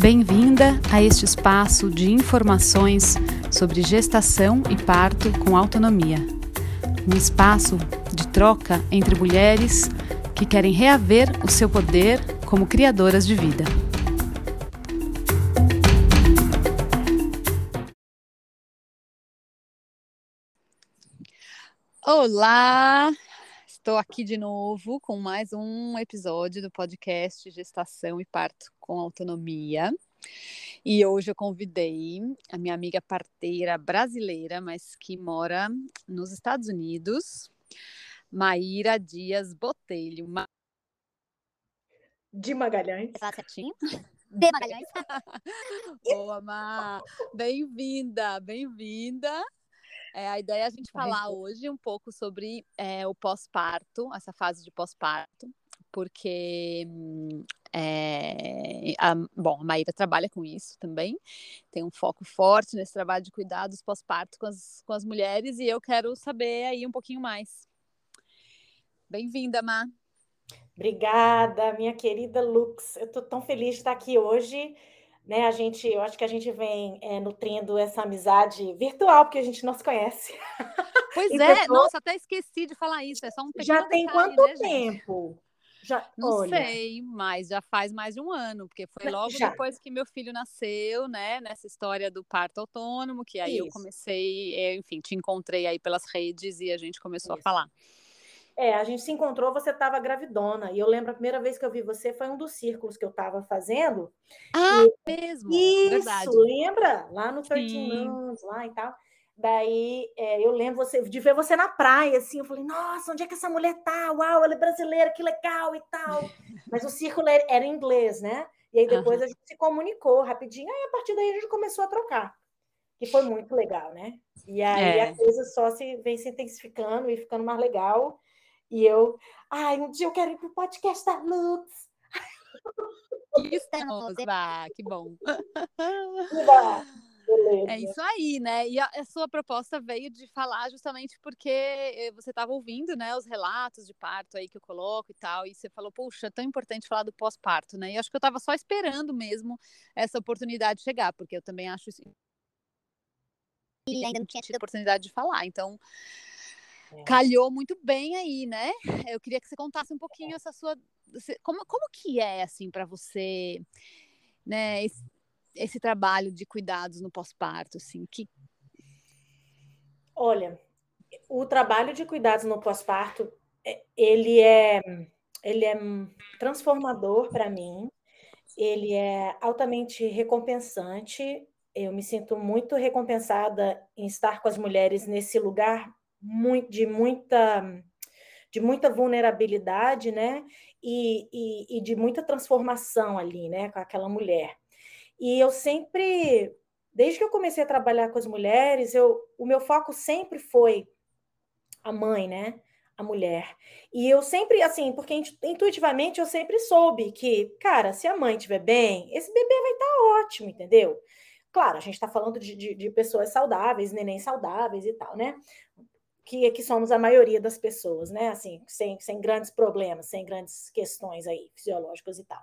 Bem-vinda a este espaço de informações sobre gestação e parto com autonomia. Um espaço de troca entre mulheres que querem reaver o seu poder como criadoras de vida. Olá! Estou aqui de novo com mais um episódio do podcast Gestação e Parto com Autonomia. E hoje eu convidei a minha amiga parteira brasileira, mas que mora nos Estados Unidos, Maíra Dias Botelho. Ma... De Magalhães. De Magalhães. Boa, Ma. Bem-vinda, bem-vinda. É, a ideia é a gente falar hoje um pouco sobre é, o pós-parto, essa fase de pós-parto, porque é, a, bom, a Maíra trabalha com isso também, tem um foco forte nesse trabalho de cuidados pós-parto com as, com as mulheres, e eu quero saber aí um pouquinho mais. Bem-vinda, Ma. Obrigada, minha querida Lux. Eu estou tão feliz de estar aqui hoje né? A gente, eu acho que a gente vem é, nutrindo essa amizade virtual, porque a gente não se conhece. Pois é, pessoa... nossa, até esqueci de falar isso. É só um Já tem detalhe, quanto né, tempo? Já, não olha... sei, mas já faz mais de um ano, porque foi logo já. depois que meu filho nasceu, né? Nessa história do parto autônomo, que aí isso. eu comecei, é, enfim, te encontrei aí pelas redes e a gente começou isso. a falar. É, a gente se encontrou, você estava gravidona. E eu lembro a primeira vez que eu vi você foi um dos círculos que eu estava fazendo. Ah, e... mesmo. Isso, Verdade. lembra? Lá no 13 anos, lá e tal. Daí é, eu lembro você, de ver você na praia, assim, eu falei, nossa, onde é que essa mulher tá? Uau, ela é brasileira, que legal e tal. Mas o círculo era em inglês, né? E aí depois uhum. a gente se comunicou rapidinho, aí a partir daí a gente começou a trocar. Que foi muito legal, né? E aí é. a coisa só se vem se intensificando e ficando mais legal. E eu, ai, um dia eu quero ir para o podcast da Lux. Estamos, Eva, que bom. Eva. É isso aí, né? E a, a, sua proposta veio de falar justamente porque eh, você estava ouvindo, né, os relatos de parto aí que eu coloco e tal, e você falou, puxa, é tão importante falar do pós-parto, né? E acho que eu estava só esperando mesmo essa oportunidade chegar, porque eu também acho isso. E ainda não tinha tido a oportunidade de falar, então. Calhou muito bem aí, né? Eu queria que você contasse um pouquinho essa sua. Como, como que é, assim, para você, né, esse, esse, trabalho de cuidados no pós-parto, assim? Que... Olha, o trabalho de cuidados no pós-parto, é, ele é, ele é transformador para mim, ele é altamente recompensante. Eu me sinto muito recompensada em estar com as mulheres nesse lugar de muita de muita vulnerabilidade, né? E, e, e, de muita transformação ali, né? Com aquela mulher. E eu sempre, desde que eu comecei a trabalhar com as mulheres, eu, o meu foco sempre foi a mãe, né? A mulher. E eu sempre, assim, porque intuitivamente eu sempre soube que, cara, se a mãe estiver bem, esse bebê vai estar tá ótimo, entendeu? Claro, a gente está falando de, de, de, pessoas saudáveis, neném saudáveis e tal, né? Que, que somos a maioria das pessoas, né? Assim, sem, sem grandes problemas, sem grandes questões aí fisiológicas e tal.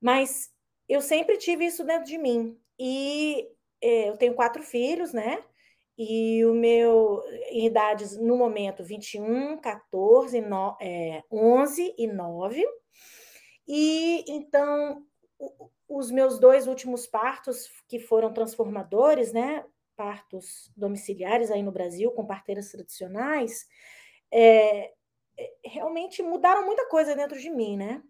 Mas eu sempre tive isso dentro de mim. E é, eu tenho quatro filhos, né? E o meu, em idades, no momento, 21, 14, no, é, 11 e 9. E então, os meus dois últimos partos, que foram transformadores, né? Partos domiciliares aí no Brasil, com parteiras tradicionais, é, é, realmente mudaram muita coisa dentro de mim, né?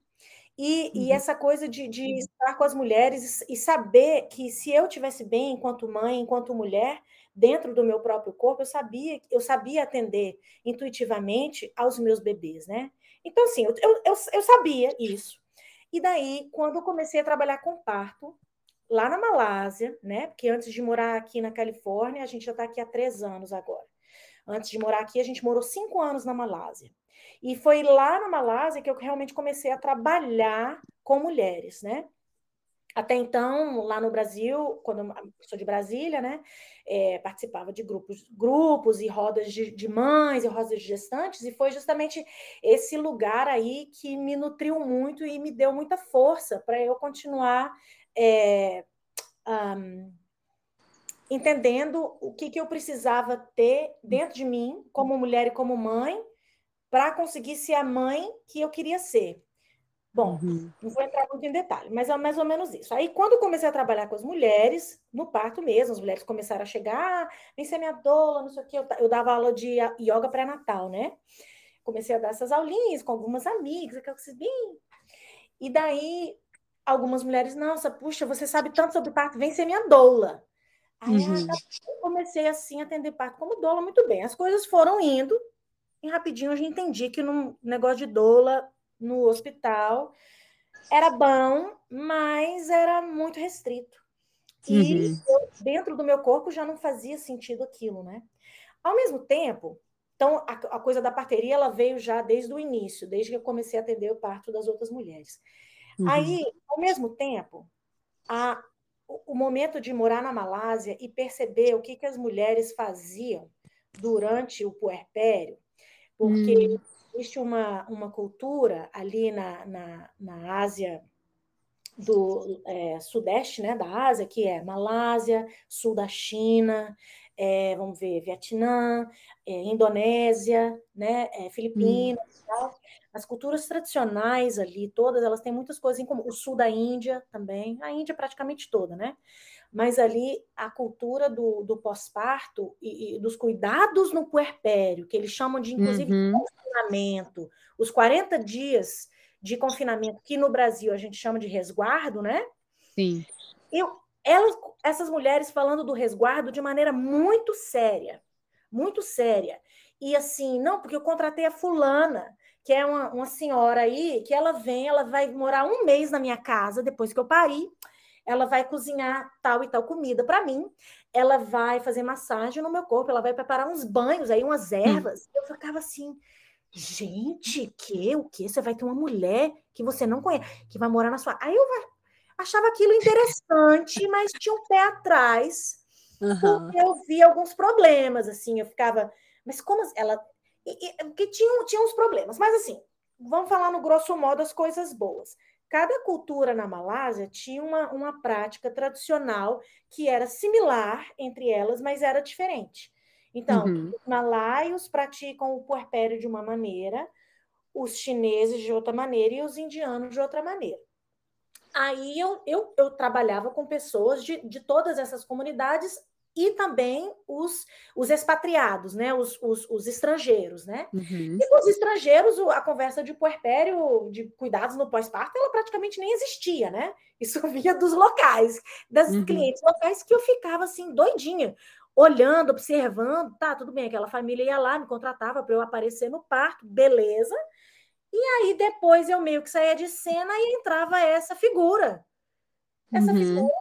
E, uhum. e essa coisa de, de, estar com as mulheres e saber que se eu tivesse bem enquanto mãe, enquanto mulher, dentro do meu próprio corpo, eu sabia, eu sabia atender intuitivamente aos meus bebês, né? Então, assim, eu, eu, eu sabia isso. E daí, quando eu comecei a trabalhar com parto, lá na Malásia, né? Porque antes de morar aqui na Califórnia, a gente já está aqui há três anos agora. Antes de morar aqui, a gente morou cinco anos na Malásia. E foi lá na Malásia que eu realmente comecei a trabalhar com mulheres, né? Até então, lá no Brasil, quando sou de Brasília, né, é, participava de grupos, grupos e rodas de, de, mães e rodas de gestantes, e foi justamente esse lugar aí que me nutriu muito e me deu muita força para eu continuar é, um, entendendo o que, que eu precisava ter dentro de mim, como mulher e como mãe, para conseguir ser a mãe que eu queria ser. Bom, uhum. não vou entrar muito em detalhe, mas é mais ou menos isso. Aí, quando eu comecei a trabalhar com as mulheres, no parto mesmo, as mulheres começaram a chegar, ah, vem ser minha doula, não sei o quê. Eu, eu dava aula de yoga pré-natal, né? Comecei a dar essas aulinhas com algumas amigas, aquelas bem. E daí, algumas mulheres, nossa, puxa, você sabe tanto sobre parto, vem ser minha doula. Aí uhum. eu comecei assim a atender parto como doula muito bem. As coisas foram indo, e rapidinho eu já entendi que no negócio de doula no hospital era bom, mas era muito restrito. E uhum. eu, dentro do meu corpo já não fazia sentido aquilo, né? Ao mesmo tempo, então a, a, coisa da parteria ela veio já desde o início, desde que eu comecei a atender o parto das outras mulheres. Uhum. Aí, ao mesmo tempo, a, o, o momento de morar na Malásia e perceber o que, que as mulheres faziam durante o puerpério, porque hum. existe uma, uma cultura ali na, na, na Ásia do é, sudeste né, da Ásia, que é Malásia, sul da China, é, vamos ver, Vietnã, é, Indonésia, né, é, Filipinas, hum. As culturas tradicionais ali, todas elas têm muitas coisas em comum. O sul da Índia também, a Índia praticamente toda, né? mas ali a cultura do, do pós-parto e, e, dos cuidados no puerpério, que eles chamam de, inclusive, uhum. confinamento, os 40 dias de confinamento, que no Brasil a gente chama de resguardo, né? Sim. Eu, elas, essas mulheres falando do resguardo de maneira muito séria, muito séria. E assim, não, porque eu contratei a fulana, que é uma, uma senhora aí, que ela vem, ela vai morar um mês na minha casa depois que eu pari ela vai cozinhar tal e tal comida para mim, ela vai fazer massagem no meu corpo, ela vai preparar uns banhos aí, umas ervas. Hum. Eu ficava assim, gente, que o que? Você vai ter uma mulher que você não conhece, que vai morar na sua. Aí eu achava aquilo interessante, mas tinha um pé atrás, uhum. porque eu via alguns problemas, assim, eu ficava, mas como ela. Porque tinha, tinha uns problemas, mas assim, vamos falar no grosso modo as coisas boas. Cada cultura na Malásia tinha uma, uma prática tradicional que era similar entre elas, mas era diferente. Então, uhum. os malaios praticam o puerpério de uma maneira, os chineses de outra maneira e os indianos de outra maneira. Aí eu, eu, eu trabalhava com pessoas de, de todas essas comunidades e também os, os expatriados, né? Os, os, os estrangeiros, né? Uhum. E com os estrangeiros, a conversa de puerpério, de cuidados no pós-parto, ela praticamente nem existia, né? Isso vinha dos locais, das uhum. clientes locais, que eu ficava assim, doidinha, olhando, observando, tá, tudo bem, aquela família ia lá, me contratava para eu aparecer no parto, beleza. E aí depois eu meio que saía de cena e entrava essa figura. Essa uhum. figura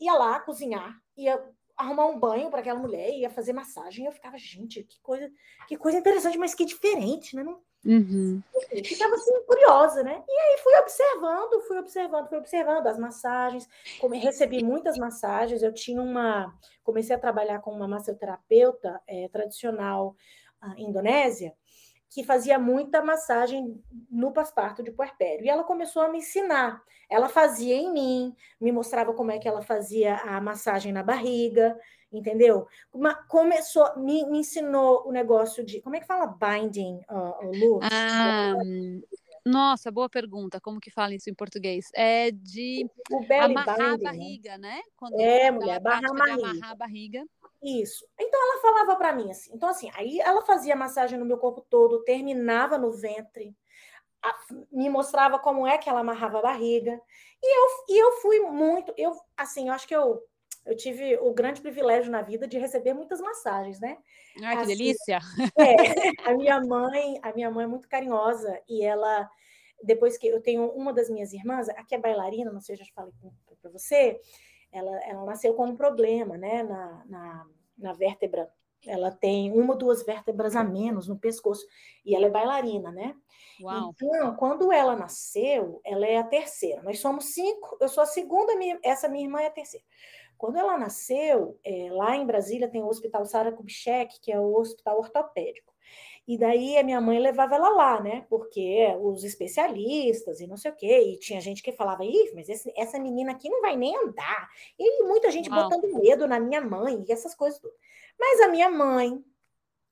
ia lá cozinhar, ia arrumar um banho para aquela mulher, ia fazer massagem. E eu ficava, gente, que coisa, que coisa interessante, mas que diferente, né? Não... Uhum. Ficava assim, curiosa, né? E aí fui observando, fui observando, fui observando as massagens. Como recebi muitas massagens, eu tinha uma. Comecei a trabalhar com uma massoterapeuta é, tradicional uh, indonésia, que fazia muita massagem no pós-parto de puerpério. E ela começou a me ensinar. Ela fazia em mim, me mostrava como é que ela fazia a massagem na barriga, entendeu? Uma, começou, me, me, ensinou o negócio de. Como é que fala binding, uh, Lu? Ah, nossa, boa pergunta. Como que fala isso em português? É de o amarrar binding, a né? barriga, né? Quando é, mulher, barra amarrar a barriga. Isso. Então ela falava para mim assim. Então assim, aí ela fazia massagem no meu corpo todo, terminava no ventre, a, me mostrava como é que ela amarrava a barriga. E eu, e eu fui muito, eu assim, eu acho que eu eu tive o grande privilégio na vida de receber muitas massagens, né? Ai, que assim, delícia! É, a minha mãe, a minha mãe é muito carinhosa e ela depois que eu tenho uma das minhas irmãs, aqui é bailarina, não sei, já falei para você, ela, ela nasceu com um problema, né, na, na, na vértebra. Ela tem uma ou duas vértebras a menos no pescoço e ela é bailarina, né? Uau. Então, quando ela nasceu, ela é a terceira. Nós somos cinco, eu sou a segunda, essa minha irmã é a terceira. Quando ela nasceu, é, lá em Brasília tem o Hospital Sara Kubitschek, que é o hospital ortopédico. E daí a minha mãe levava ela lá, né? Porque os especialistas e não sei o quê. E tinha gente que falava, Ih, mas esse, essa menina aqui não vai nem andar. E muita gente Uau. botando medo na minha mãe e essas coisas tudo. Mas a minha mãe,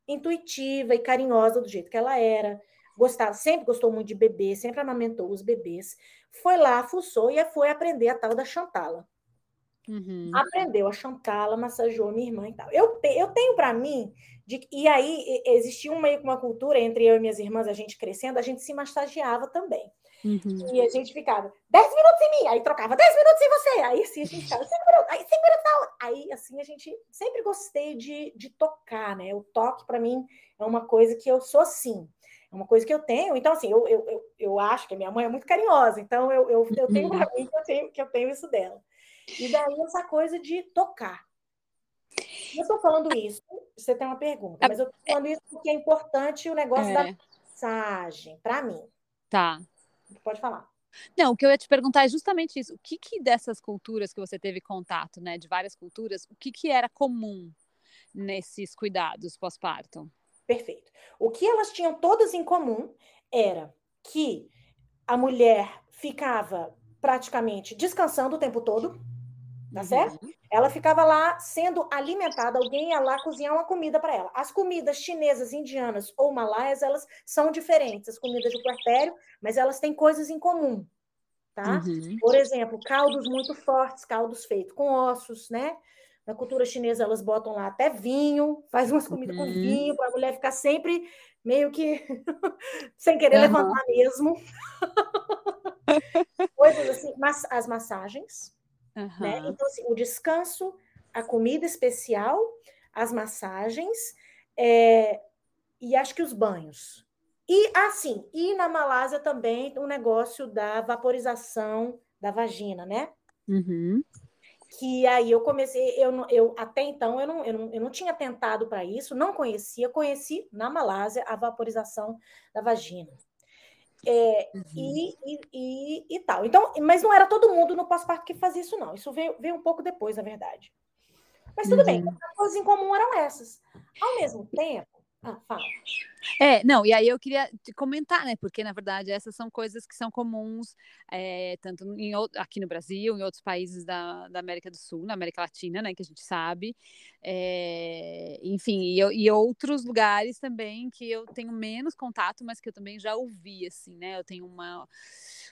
intuitiva e carinhosa do jeito que ela era, gostava, sempre gostou muito de bebê, sempre amamentou os bebês, foi lá, fuçou e foi aprender a tal da Chantala. Uhum. Aprendeu a Chantala, massageou minha irmã e tal. Eu, eu tenho para mim de, e aí existia um meio que uma cultura entre eu e minhas irmãs, a gente crescendo, a gente se massageava também. Uhum. E a gente ficava 10 minutos em mim, aí trocava 10 minutos em você, aí assim a gente ficava 5 minutos, aí 5 minutos. Aí assim a gente sempre gostei de, de tocar, né? O toque para mim é uma coisa que eu sou assim, é uma coisa que eu tenho. Então, assim, eu, eu, eu, eu acho que a minha mãe é muito carinhosa, então eu, eu, eu tenho para mim que eu tenho, que eu tenho isso dela. E daí essa coisa de tocar. Eu estou falando isso, você tem uma pergunta, mas eu estou falando isso porque é importante o negócio é. da mensagem, para mim. Tá. Pode falar. Não, o que eu ia te perguntar é justamente isso. O que, que dessas culturas que você teve contato, né, de várias culturas, o que, que era comum nesses cuidados pós-parto? Perfeito. O que elas tinham todas em comum era que a mulher ficava praticamente descansando o tempo todo, tá uhum. certo? Ela ficava lá sendo alimentada, alguém ia lá cozinhar uma comida para ela. As comidas chinesas, indianas ou malaias, elas são diferentes, as comidas de puerpério, mas elas têm coisas em comum, tá? Uhum. Por exemplo, caldos muito fortes, caldos feitos com ossos, né? Na cultura chinesa, elas botam lá até vinho, faz umas comidas uhum. com vinho, para a mulher ficar sempre meio que sem querer uhum. levantar mesmo. Coisas assim, mas as massagens, uhum. né? Então, assim, o descanso, a comida especial, as massagens, é, e acho que os banhos. E assim, e na Malásia também o um negócio da vaporização da vagina, né? Uhum. Que aí eu comecei, eu, eu até então eu não, eu não, eu não tinha tentado para isso, não conhecia, conheci na Malásia a vaporização da vagina. É, uhum. e, e, e, e, tal. Então, mas não era todo mundo no pós-parto que fazia isso, não. Isso veio, veio um pouco depois, na verdade. Mas tudo uhum. bem, as coisas em comum eram essas. Ao mesmo tempo, ah. É, não, e aí eu queria comentar, né? Porque, na verdade, essas são coisas que são comuns é, tanto em, aqui no Brasil, em outros países da, da, América do Sul, na América Latina, né? Que a gente sabe. É, enfim, e, e, outros lugares também que eu tenho menos contato, mas que eu também já ouvi, assim, né? Eu tenho uma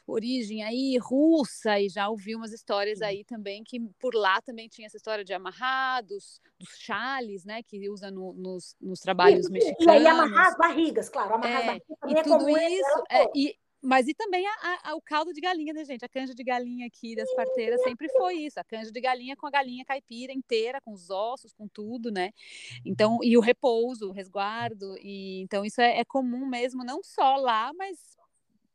origem aí russa e já ouvi umas histórias aí também que por lá também tinha essa história de amarrados, dos chales, né? Que usa no, nos, nos trabalhos e, mexicanos. E aí amarrar as barrigas, claro, amarrar é, as barrigas também e é tudo comum. Isso, é, e, mas e também a, a, o caldo de galinha, né, gente? A canja de galinha aqui das parteiras sempre foi isso. A canja de galinha com a galinha caipira inteira, com os ossos, com tudo, né? Então, e o repouso, o resguardo. E, então, isso é, é comum mesmo, não só lá, mas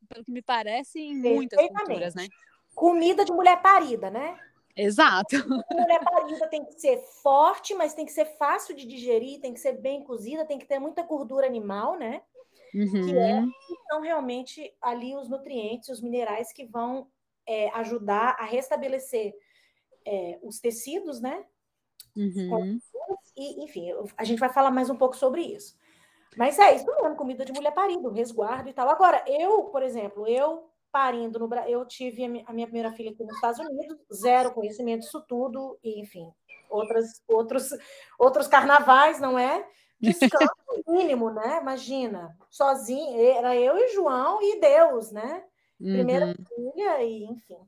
pelo que me parece, em muitas culturas, né? Comida de mulher parida, né? Exato. mulher parida tem que ser forte, mas tem que ser fácil de digerir, tem que ser bem cozida, tem que ter muita gordura animal, né? Uhum. Que é, são realmente ali os nutrientes, os minerais que vão é, ajudar a restabelecer é, os tecidos, né? Uhum. E, enfim, a gente vai falar mais um pouco sobre isso. Mas é isso mesmo, comida de mulher parida, resguardo e tal. Agora, eu, por exemplo, eu parindo no Brasil, eu tive a minha primeira filha aqui nos Estados Unidos, zero conhecimento disso tudo, e enfim, outras, outros, outros carnavais, não é? Descanso mínimo, né? Imagina, sozinho, era eu e João e Deus, né? Primeira uhum. filha, e enfim.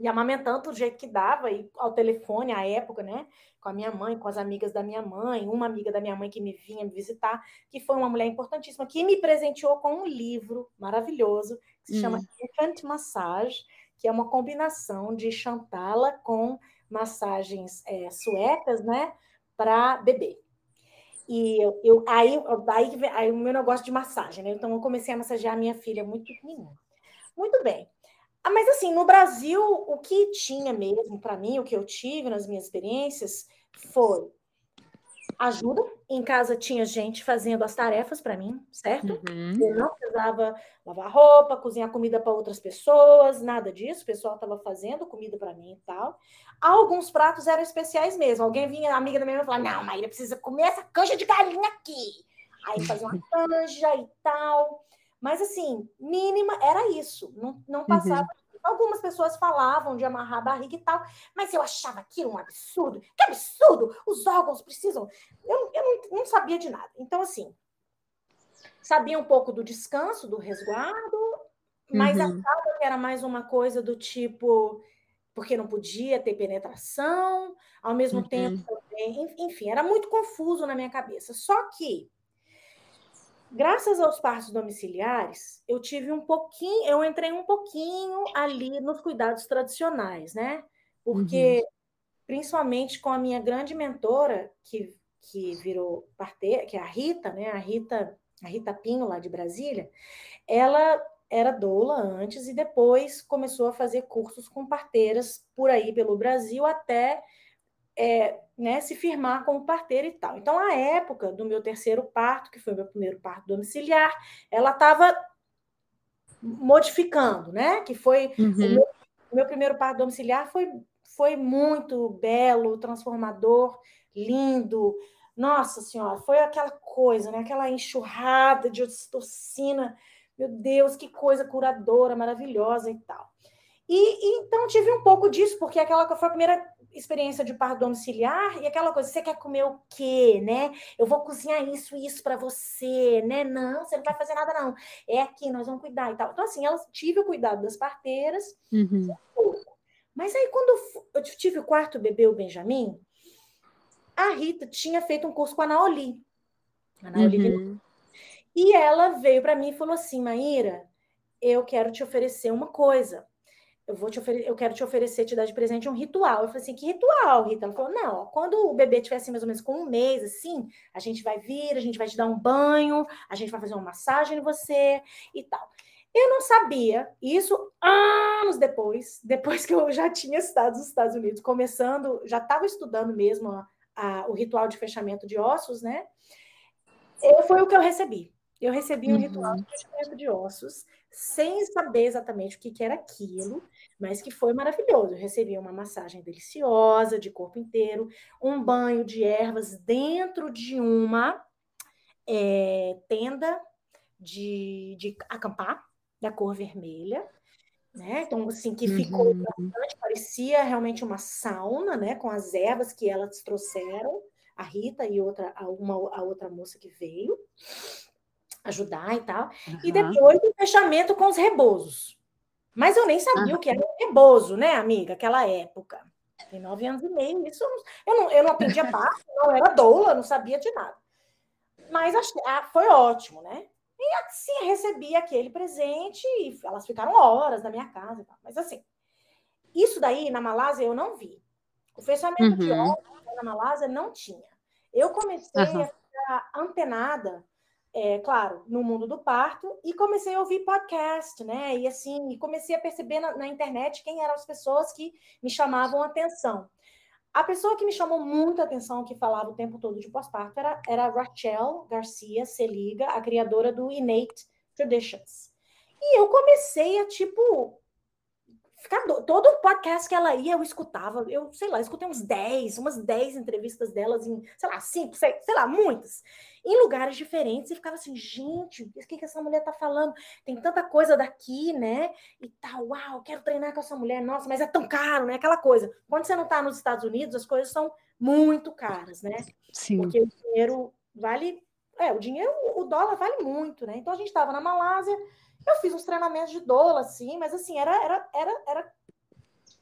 E amamentando do jeito que dava, e ao telefone, à época, né? Com a minha mãe, com as amigas da minha mãe, uma amiga da minha mãe que me vinha me visitar, que foi uma mulher importantíssima, que me presenteou com um livro maravilhoso, que se chama Infant Massage, que é uma combinação de chantala com massagens é, suecas, né? Para bebê. E eu, eu aí, aí, aí o meu negócio de massagem, né? Então eu comecei a massagear a minha filha muito pequenininha. Muito bem. Ah, mas assim, no Brasil, o que tinha mesmo para mim, o que eu tive nas minhas experiências, foi ajuda. Em casa tinha gente fazendo as tarefas para mim, certo? Uhum. Eu não precisava lavar roupa, cozinhar comida para outras pessoas, nada disso. O pessoal estava fazendo comida para mim e tal. Alguns pratos eram especiais mesmo. Alguém vinha, amiga da minha mãe, falava: Não, Maíra, precisa comer essa canja de galinha aqui. aí fazia uma canja e tal. Mas, assim, mínima era isso. Não, não passava. Uhum. Algumas pessoas falavam de amarrar a barriga e tal, mas eu achava aquilo um absurdo. Que absurdo! Os órgãos precisam. Eu, eu não, não sabia de nada. Então, assim, sabia um pouco do descanso, do resguardo, mas uhum. achava que era mais uma coisa do tipo porque não podia ter penetração, ao mesmo uhum. tempo também, enfim, era muito confuso na minha cabeça. Só que graças aos partos domiciliares, eu tive um pouquinho, eu entrei um pouquinho ali nos cuidados tradicionais, né? Porque, uhum. principalmente com a minha grande mentora, que, que virou parteira, que é a Rita, né? A Rita, a Rita Pinho, lá de Brasília, ela era doula antes e depois começou a fazer cursos com parteiras por aí pelo Brasil até é, né, se firmar como parteira e tal. Então, a época do meu terceiro parto, que foi meu primeiro parto domiciliar, ela estava modificando, né? Que foi uhum. o, meu, o, meu, primeiro parto domiciliar foi, foi muito belo, transformador, lindo. Nossa senhora, foi aquela coisa, né? Aquela enxurrada de ocitocina. Meu Deus, que coisa curadora, maravilhosa e tal. E, e, então tive um pouco disso, porque aquela foi a primeira experiência de parto domiciliar e aquela coisa, você quer comer o quê, né? Eu vou cozinhar isso e isso para você, né? Não, você não vai fazer nada não. É aqui, nós vamos cuidar e tal. Então assim, elas tive o cuidado das parteiras. Uhum. Mas aí quando eu tive o quarto bebê, o Benjamin, a Rita tinha feito um curso com a Naoli. A Naoli uhum. E ela veio para mim e falou assim, Maíra, eu quero te oferecer uma coisa eu vou te oferecer, eu quero te oferecer, te dar de presente um ritual. Eu falei assim, que ritual, Rita? Ela falou, não, quando o bebê tiver assim, mais ou menos com um mês, assim, a gente vai vir, a gente vai te dar um banho, a gente vai fazer uma massagem em você e tal. Eu não sabia, isso anos depois, depois que eu já tinha estado nos Estados Unidos, começando, já estava estudando mesmo a, a, o ritual de fechamento de ossos, né? E foi o que eu recebi. Eu recebi um uhum. ritual de fechamento de ossos, sem saber exatamente o que, que era aquilo, mas que foi maravilhoso. Eu recebi uma massagem deliciosa de corpo inteiro, um banho de ervas dentro de uma é, tenda de, de acampar, da cor vermelha. Né? Então, assim, que ficou uhum. bastante, parecia realmente uma sauna, né? Com as ervas que elas trouxeram, a Rita e outra, a, uma, a outra moça que veio ajudar e tal. Uhum. E depois o fechamento com os rebozos. Mas eu nem sabia o que era rebozo, né, amiga? Aquela época. Tem nove anos e meio, isso eu não, eu não aprendia parte, não era doula, não sabia de nada. Mas achei, ah, foi ótimo, né? E assim, recebi aquele presente e elas ficaram horas na minha casa. Mas assim, isso daí na Malásia eu não vi. O fechamento uhum. de óleo na Malásia não tinha. Eu comecei uhum. a ficar antenada é, claro, no mundo do parto, e comecei a ouvir podcast, né? E assim, comecei a perceber na, na, internet quem eram as pessoas que me chamavam atenção. A pessoa que me chamou muito atenção, que falava o tempo todo de pós-parto, era, era Rachel Garcia Seliga, a criadora do Innate Traditions. E eu comecei a, tipo, ficar do... todo o podcast que ela ia, eu escutava, eu sei lá, escutei uns 10, umas 10 entrevistas delas em, sei lá, 5, sei, sei lá, muitas, em lugares diferentes, e ficava assim, gente, o que, que essa mulher tá falando? Tem tanta coisa daqui, né? E tal, uau, quero treinar com essa mulher, nossa, mas é tão caro, né? Aquela coisa. Quando você não tá nos Estados Unidos, as coisas são muito caras, né? Sim. Porque o dinheiro vale, é, o dinheiro, o dólar vale muito, né? Então a gente estava na Malásia, eu fiz uns treinamentos de doula, assim, mas assim, era, era, era, era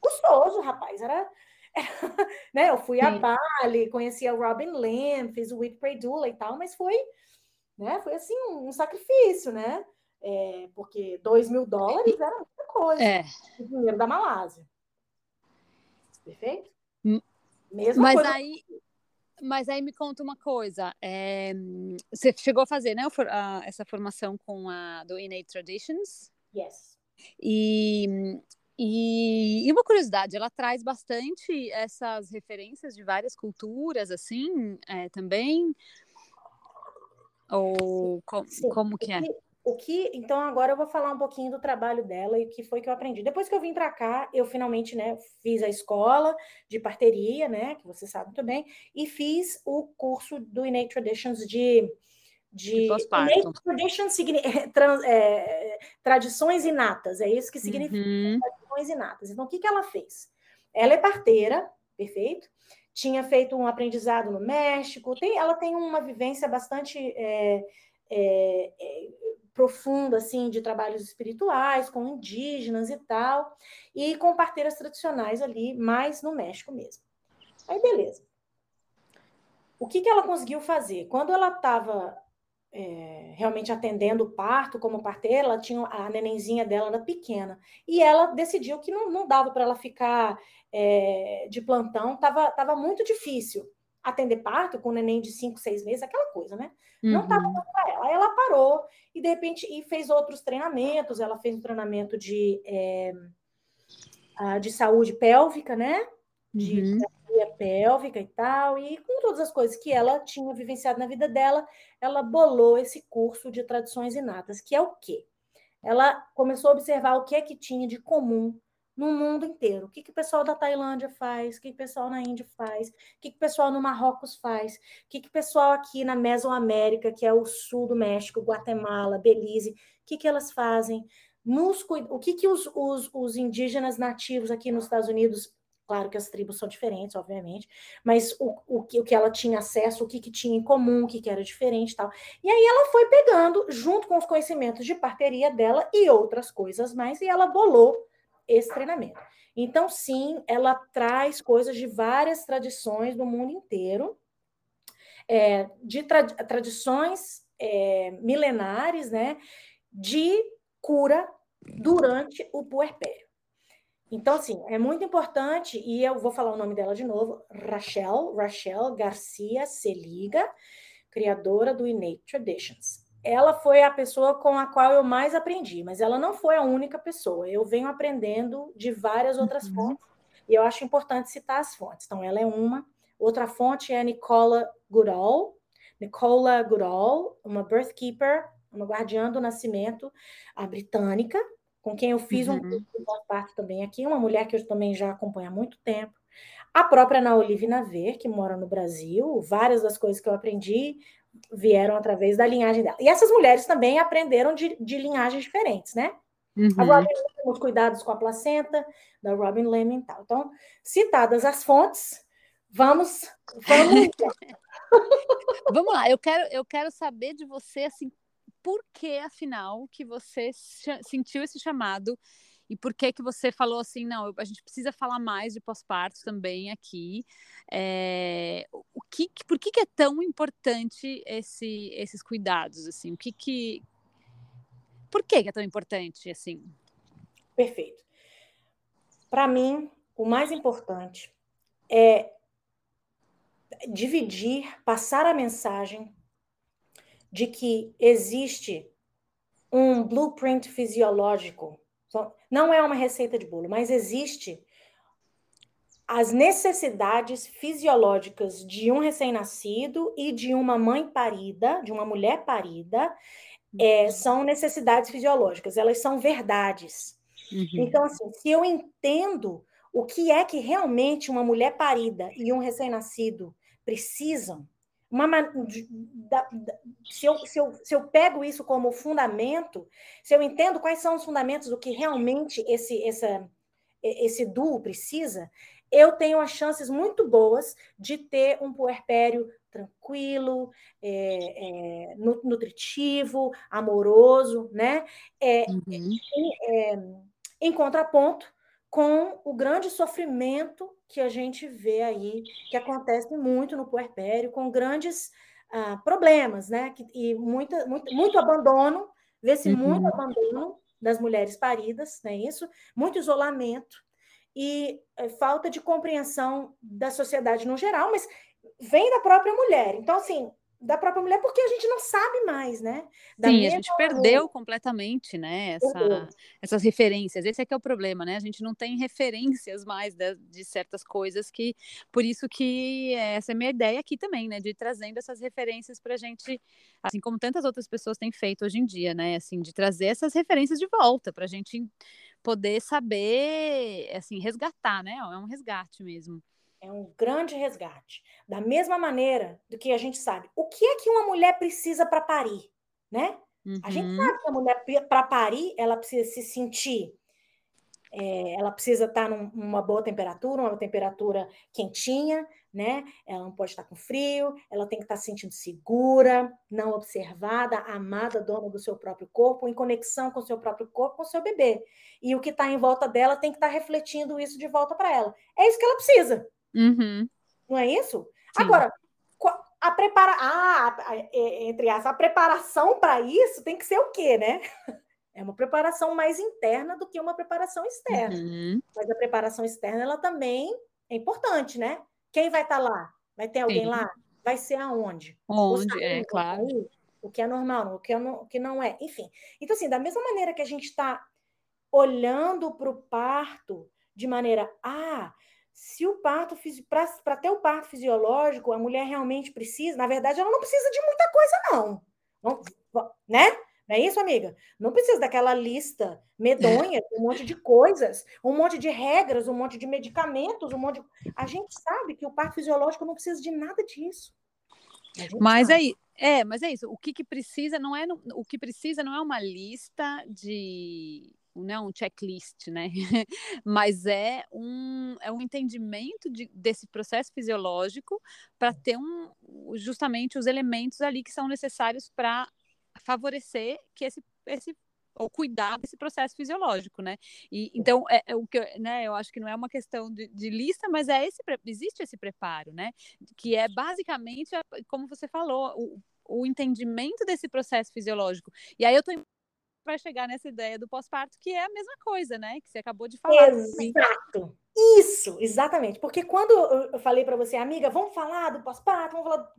custoso, rapaz. Era, era né? Eu fui Sim. a Bali, conheci a Robin Lamb, fiz o Whitpray Doula e tal, mas foi, né? Foi assim, um sacrifício, né? É, porque 2 mil dólares era muita coisa. É. O dinheiro da Malásia. Perfeito? Hum. Mesma mas coisa. aí mas aí me conta uma coisa, é, você chegou a fazer, né, a, essa formação com a do Innate Traditions? Yes. E, e, e, uma curiosidade, ela traz bastante essas referências de várias culturas, assim, é, também? Ou com, como que é? O que, então agora eu vou falar um pouquinho do trabalho dela e o que foi que eu aprendi. Depois que eu vim para cá, eu finalmente, né, fiz a escola de parteria, né, que você sabe muito bem, e fiz o curso do Innate Traditions de de, de pós-parto. é, tradições inatas, é isso que significa, uhum. tradições inatas. Então, o que, que ela fez? Ela é parteira, perfeito? Tinha feito um aprendizado no México, tem, ela tem uma vivência bastante é, é, profunda, assim, de trabalhos espirituais, com indígenas e tal, e com parteiras tradicionais ali, mais no México mesmo. Aí, beleza. O que, que ela conseguiu fazer? Quando ela estava é, realmente atendendo o parto como parteira, ela tinha a nenenzinha dela era pequena e ela decidiu que não, não dava para ela ficar é, de plantão, estava tava muito difícil atender parto com um neném de 5, 6 meses, aquela coisa, né? Uhum. Não estava dando para ela. Aí ela parou e de repente e fez outros treinamentos. Ela fez um treinamento de, é, de saúde pélvica, né? De uhum pélvica e tal, e com todas as coisas que ela tinha vivenciado na vida dela, ela bolou esse curso de tradições inatas, que é o quê? Ela começou a observar o que é que tinha de comum no mundo inteiro. O que, que o pessoal da Tailândia faz, o que, que o pessoal na Índia faz, o que, que o pessoal no Marrocos faz, o que, que o pessoal aqui na Mesoamérica, que é o sul do México, Guatemala, Belize, o que, que elas fazem, nos, o que, que os, os, os indígenas nativos aqui nos Estados Unidos Claro que as tribos são diferentes, obviamente, mas o, o, que, o que ela tinha acesso, o que, que tinha em comum, o que, que era diferente e tal. E aí ela foi pegando, junto com os conhecimentos de parteria dela e outras coisas mais, e ela bolou esse treinamento. Então, sim, ela traz coisas de várias tradições do mundo inteiro, é, de tra tradições é, milenares, né, de cura durante o puerpério. Então, assim, é muito importante, e eu vou falar o nome dela de novo, Rachel, Rachel Garcia Seliga, criadora do Innate Traditions. Ela foi a pessoa com a qual eu mais aprendi, mas ela não foi a única pessoa. Eu venho aprendendo de várias outras uhum. fontes, e eu acho importante citar as fontes. Então, ela é uma. Outra fonte é a Nicola Goodall, Nicola Goodall, uma birth keeper, uma guardiã do nascimento, a britânica, com quem eu fiz uhum. um curso de parto também aqui, uma mulher que eu também já acompanho há muito tempo. A própria Ana Olivia Ver, que mora no Brasil, várias das coisas que eu aprendi vieram através da linhagem dela. E essas mulheres também aprenderam de, de linhagens diferentes, né? Uhum. A Robin Lehman, os cuidados com a placenta, da Robin Lehman e tal. Então, citadas as fontes, vamos... Vamos, vamos lá, eu quero, eu quero saber de você, assim, por que, afinal, que você sentiu esse chamado e por que que você falou assim, não, a gente precisa falar mais de pós-parto também aqui. É, o que, por que, que é tão importante esse, esses cuidados, assim? O que que... Por que, que é tão importante, assim? Perfeito. Para mim, o mais importante é dividir, passar a mensagem de que existe um blueprint fisiológico. Não é uma receita de bolo, mas existe as necessidades fisiológicas de um recém-nascido e de uma mãe parida, de uma mulher parida, é, uhum. são necessidades fisiológicas, elas são verdades. Uhum. Então, assim, se eu entendo o que é que realmente uma mulher parida e um recém-nascido precisam, uma, da, da, se, eu, se, eu, se eu pego isso como fundamento, se eu entendo quais são os fundamentos do que realmente esse, essa, esse duo precisa, eu tenho as chances muito boas de ter um puerpério tranquilo, é, é, nutritivo, amoroso, né? É, uhum. em, é, em contraponto com o grande sofrimento que a gente vê aí, que acontece muito no puerpério, com grandes ah, problemas, né? Que, e muita, muito, muito abandono, vê-se uhum. muito abandono das mulheres paridas, não é isso? Muito isolamento e é, falta de compreensão da sociedade no geral, mas vem da própria mulher. Então, assim, da própria mulher, porque a gente não sabe mais, né? Da Sim, a gente perdeu completamente, né? Essa, essas referências. Esse é que é o problema, né? A gente não tem referências mais de, de, certas coisas que, por isso que essa é a minha ideia aqui também, né? De ir trazendo essas referências para a gente, assim como tantas outras pessoas têm feito hoje em dia, né? Assim, de trazer essas referências de volta para a gente poder saber, assim, resgatar, né? É um resgate mesmo. É um grande resgate. Da mesma maneira do que a gente sabe. O que é que uma mulher precisa para parir, né? Uhum. A gente uhum. sabe que a mulher, para parir, ela precisa se sentir é, ela precisa estar num, numa boa temperatura, uma temperatura quentinha, né? Ela não pode estar com frio, ela tem que estar se sentindo segura, não observada, amada, dona do seu próprio corpo, em conexão com o seu próprio corpo, com o seu bebê. E o que está em volta dela tem que estar refletindo isso de volta para ela. É isso que ela precisa. Uhum. Não é isso? Sim. Agora, a prepara... ah, entre as a preparação para isso tem que ser o quê, né? É uma preparação mais interna do que uma preparação externa. Uhum. Mas a preparação externa, ela também é importante, né? Quem vai estar tá lá? Vai ter alguém Sim. lá? Vai ser aonde? Onde, é, claro. o que é normal, o que, é, o que não é. Enfim. Então, assim, da mesma maneira que a gente está olhando para o parto de maneira, ah, se o parto, para ter o parto fisiológico, a mulher realmente precisa, na verdade, ela não precisa de muita coisa, não. não né? Não é isso, amiga? Não precisa daquela lista medonha, um monte de coisas, um monte de regras, um monte de medicamentos, um monte de... A gente sabe que o parto fisiológico não precisa de nada disso. Mas aí, é, mas é isso. O que, que precisa não é o que precisa não é uma lista de não é um checklist, né? Mas é um, é um entendimento de, desse processo fisiológico para ter um, justamente os elementos ali que são necessários para favorecer que esse, esse ou cuidar desse processo fisiológico, né? E então é, é o que né, eu acho que não é uma questão de, de, lista, mas é esse existe esse preparo, né? Que é basicamente como você falou o, o entendimento desse processo fisiológico. E aí eu tô vai chegar nessa ideia do pós-parto que é a mesma coisa, né? Que você acabou de falar. Exato. Isso, exatamente. Porque quando eu falei para você, amiga, vamos falar do pós-parto, vamos falar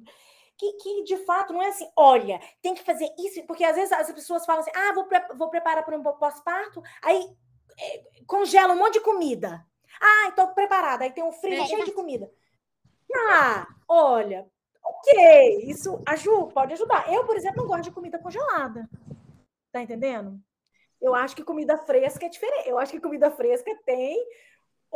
que, que de fato não é assim, olha, tem que fazer isso, porque às vezes as pessoas falam assim, ah, vou, pre vou preparar para um pós-parto, aí é, congela um monte de comida. Ah, estou preparada, aí tem um freezer é. cheio de comida. Ah, olha, ok, isso ajuda, pode ajudar. Eu, por exemplo, não gosto de comida congelada. Tá entendendo? Eu acho que comida fresca é diferente. Eu acho que comida fresca tem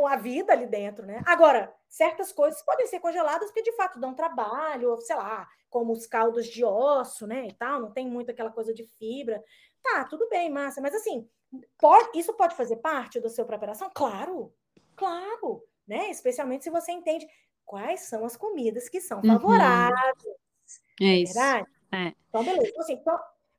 a vida ali dentro, né? Agora, certas coisas podem ser congeladas porque de fato dão trabalho, ou sei lá, como os caldos de osso, né? E tal, não tem muito aquela coisa de fibra. Tá, tudo bem, massa, mas assim, pode, isso pode fazer parte da sua preparação? Claro, claro, né? Especialmente se você entende quais são as comidas que são uhum. favoráveis. Uhum. É isso. Verdade? É. Então, beleza. Então, assim,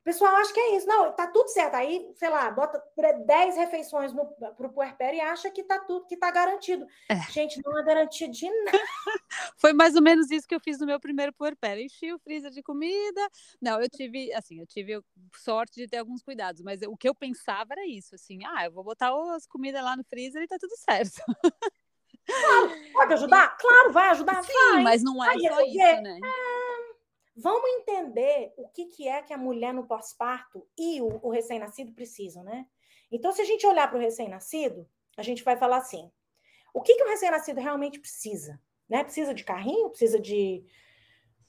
pessoal acha que é isso. Não, tá tudo certo. Aí, sei lá, bota 10 refeições no, pro puerpério e acha que tá tudo, que tá garantido. É. Gente, não é garantido de nada. Foi mais ou menos isso que eu fiz no meu primeiro puerpério. Enchi o freezer de comida. Não, eu tive, assim, eu tive sorte de ter alguns cuidados, mas o que eu pensava era isso, assim, ah, eu vou botar as comidas lá no freezer e tá tudo certo. Claro, pode ajudar? Claro, vai ajudar. Sim, vai. mas não é vai só resolver. isso, né? É Vamos entender o que, que é que a mulher no pós-parto e o, o recém-nascido precisam, né? Então, se a gente olhar para o recém-nascido, a gente vai falar assim: o que, que o recém-nascido realmente precisa? Né? Precisa de carrinho? Precisa de.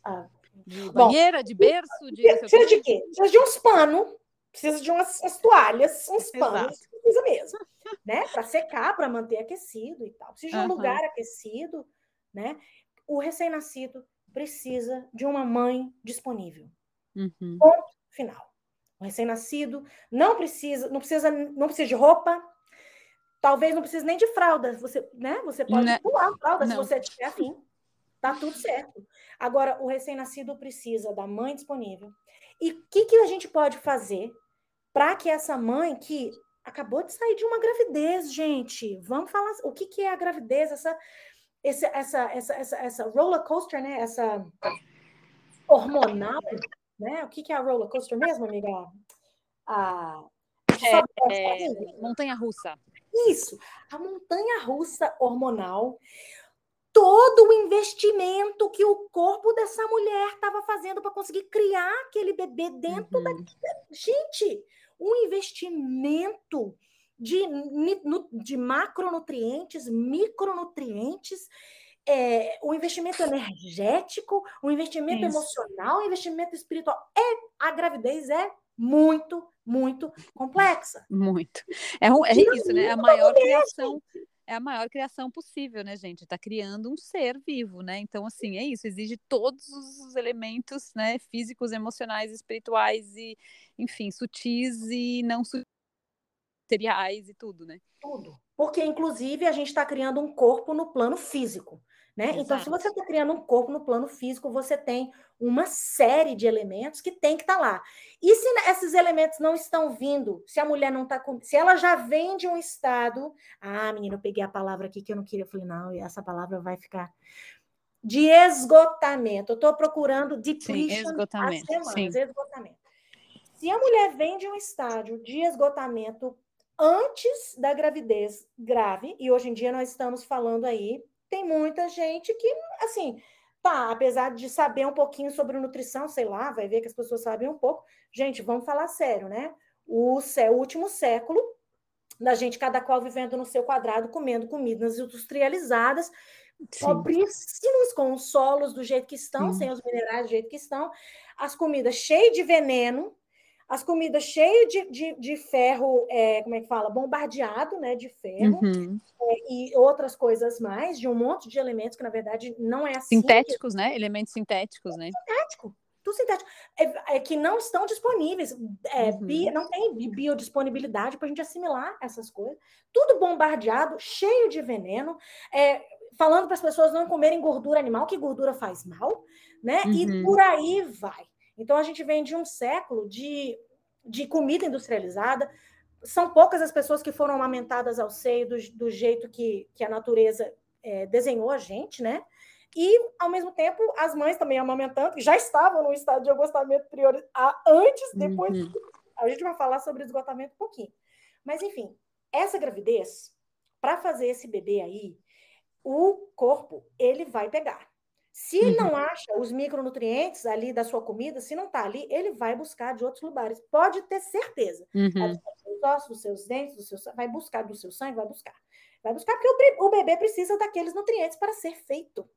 Ah, de banheira, de berço? De... Precisa de quê? Precisa de uns panos, precisa de umas, umas toalhas, uns panos, Exato. precisa mesmo, né? Para secar, para manter aquecido e tal. Precisa de um uhum. lugar aquecido, né? O recém-nascido precisa de uma mãe disponível. Uhum. Ponto final. O recém-nascido não precisa, não precisa, não precisa de roupa. Talvez não precise nem de fralda. Você, né? Você pode né? pular a fralda não. se você tiver afim. Tá tudo certo. Agora, o recém-nascido precisa da mãe disponível. E o que, que a gente pode fazer para que essa mãe que acabou de sair de uma gravidez, gente, vamos falar o que, que é a gravidez, essa esse, essa, essa, essa, essa roller coaster, né? Essa hormonal, né? O que, que é a roller coaster mesmo, amiga? A, é, é, montanha russa. Isso, a montanha russa hormonal, todo o investimento que o corpo dessa mulher estava fazendo para conseguir criar aquele bebê dentro uhum. da. Gente, um investimento de, de macronutrientes, micronutrientes, é, o investimento energético, o investimento isso. emocional, o investimento espiritual. É, a gravidez é muito, muito complexa. Muito. É, é isso, né? A maior criação. é a maior criação possível, né, gente? Está criando um ser vivo, né? Então, assim, é isso, exige todos os elementos, né, físicos, emocionais, espirituais e, enfim, sutis e não sutis, materiais e tudo, né? Tudo. Porque, inclusive, a gente está criando um corpo no plano físico. Né? Então, se você está criando um corpo no plano físico, você tem uma série de elementos que tem que estar tá lá. E se esses elementos não estão vindo, se a mulher não está com. Se ela já vem de um estado. Ah, menina, eu peguei a palavra aqui que eu não queria. Eu falei, não, essa palavra vai ficar. De esgotamento. Eu estou procurando depletion Sim, esgotamento. Semanas, Sim. esgotamento. Se a mulher vem de um estágio de esgotamento antes da gravidez grave, e hoje em dia nós estamos falando aí tem muita gente que, assim, tá, apesar de saber um pouquinho sobre nutrição, sei lá, vai ver que as pessoas sabem um pouco. Gente, vamos falar sério, né? O, o último século, da gente, cada qual vivendo no seu quadrado, comendo comidas industrializadas, Sim. pobríssimos, com os solos do jeito que estão, Sim. sem os minerais do jeito que estão, as comidas cheias de veneno, as comidas cheias de, de, de ferro, é, como é que fala? Bombardeado, né? De ferro. Uhum. É, e outras coisas mais, de um monte de elementos que, na verdade, não é assim. Sintéticos, que... né? Elementos sintéticos, né? Sintético. Tudo sintético. É, é que não estão disponíveis. É, uhum. Bi, não tem biodisponibilidade para a gente assimilar essas coisas. Tudo bombardeado, cheio de veneno. É, falando para as pessoas não comerem gordura animal, que gordura faz mal, né? Uhum. E por aí vai. Então, a gente vem de um século de, de comida industrializada. São poucas as pessoas que foram amamentadas ao seio do, do jeito que, que a natureza é, desenhou a gente, né? E, ao mesmo tempo, as mães também amamentando, que já estavam no estado de esgotamento priori... antes, depois. Uhum. A gente vai falar sobre esgotamento um pouquinho. Mas, enfim, essa gravidez, para fazer esse bebê aí, o corpo, ele vai pegar. Se uhum. não acha os micronutrientes ali da sua comida, se não está ali, ele vai buscar de outros lugares. Pode ter certeza. Uhum. Vai buscar dos seus ossos, dos seus dentes, do seu, vai buscar do seu sangue, vai buscar. Vai buscar porque o, bebê precisa daqueles nutrientes para ser feito.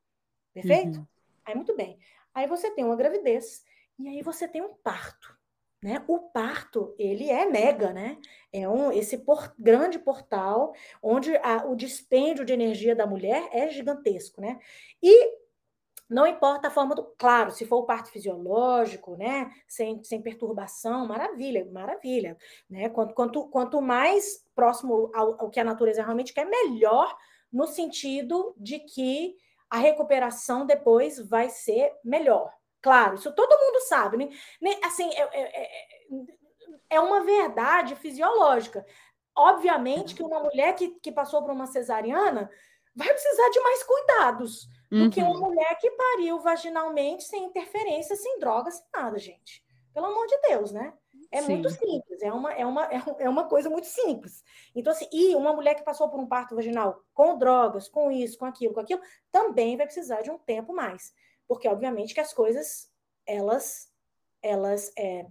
Perfeito? Uhum. Aí, muito bem. Aí você tem uma gravidez e aí você tem um parto. Né? O parto, ele é mega, né? É um, esse por, grande portal onde a, o dispêndio de energia da mulher é gigantesco, né? E não importa a forma do. Claro, se for o parto fisiológico, né? Sem, sem perturbação, maravilha, maravilha. Né? Quanto, quanto, quanto mais próximo ao, ao que a natureza realmente quer, melhor no sentido de que a recuperação depois vai ser melhor. Claro, isso todo mundo sabe. Né? Assim, é, é, é, é uma verdade fisiológica. Obviamente que uma mulher que, que passou por uma cesariana vai precisar de mais cuidados do uhum. que uma uhum. mulher que pariu vaginalmente, sem interferência, sem droga, sem nada, gente. Pelo amor de Deus, né? É Sim. muito simples, é uma, é, uma, é uma coisa muito simples. Então, assim, e uma mulher que passou por um parto vaginal com drogas, com isso, com aquilo, com aquilo, também vai precisar de um tempo mais. Porque, obviamente, que as coisas, elas, elas, é,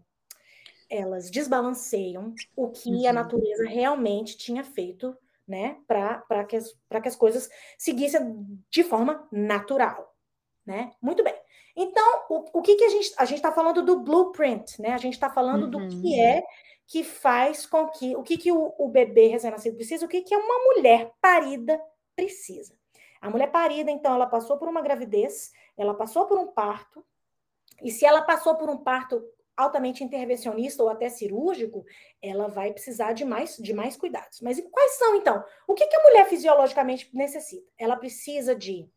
elas desbalanceiam o que uhum. a natureza realmente tinha feito né, para que, as, que as coisas seguissem de forma natural, né? Muito bem. Então, o, o que, que a gente a gente está falando do blueprint, né? A gente está falando uhum. do que é que faz com que o que, que o, o bebê recém-nascido precisa, o que, que é uma mulher parida precisa. A mulher parida, então, ela passou por uma gravidez, ela passou por um parto, e se ela passou por um parto altamente intervencionista ou até cirúrgico, ela vai precisar de mais, de mais cuidados. Mas quais são, então? O que, que a mulher fisiologicamente necessita? Ela precisa de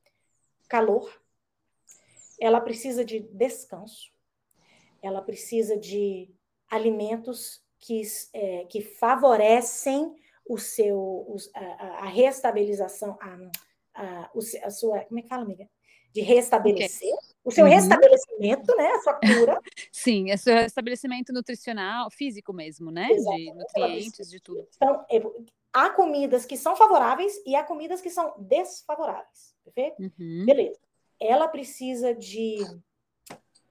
calor, ela precisa de descanso, ela precisa de alimentos que, é, que favorecem o seu, os, a, a, restabilização, a, a, a, sua, como é que fala, amiga? De restabelecer. Okay o seu uhum. restabelecimento, né? A sua cura. Sim, é seu restabelecimento nutricional, físico mesmo, né? Exatamente. De nutrientes, de tudo. Então, é, há comidas que são favoráveis e há comidas que são desfavoráveis, perfeito? Uhum. Beleza. Ela precisa de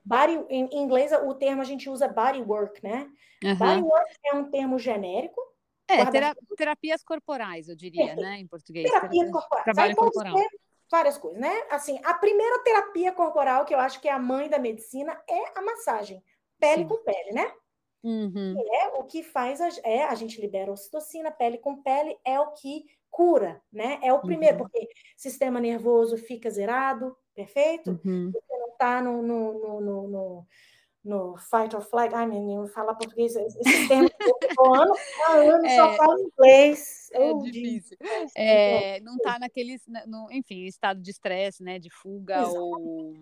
body, em inglês o termo a gente usa body work, né? Uhum. Body work é um termo genérico. É, terapias corporais, eu diria, Perfeito. né, em português. Terapias corporais. Trabalho corporal. Ser várias coisas, né? Assim, a primeira terapia corporal, que eu acho que é a mãe da medicina, é a massagem. Pele Sim. com pele, né? Uhum. é o que faz, a, é, a gente libera ocitocina, pele com pele, é o que cura, né? É o primeiro, uhum. porque sistema nervoso fica zerado, perfeito? Uhum. Você não está no, no, no, no, no, fight or flight. Ai, menino, falar português, esses termos que eu ano a ano, é, só falo inglês. É difícil. É, não está naquele, no, enfim, estado de estresse, né? De fuga Exato. ou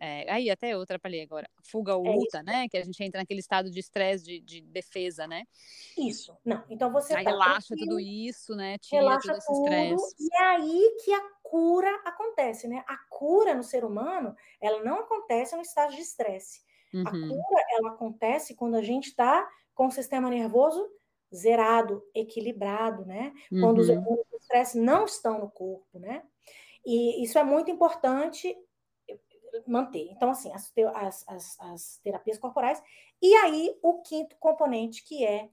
é, aí até eu atrapalhei agora. Fuga ou é luta, né? Que a gente entra naquele estado de estresse, de, de, defesa, né? Isso. Não, então você aí tá relaxa tudo isso, né? Tira relaxa todo esse estresse. E é aí que a cura acontece, né? A cura no ser humano, ela não acontece no estado de estresse. Uhum. A cura, ela acontece quando a gente está com o sistema nervoso zerado, equilibrado, né? Uhum. Quando os uhum. hormônios do estresse não estão no corpo, né? E isso é muito importante manter. Então, assim, as, as, as, as terapias corporais. E aí, o quinto componente, que é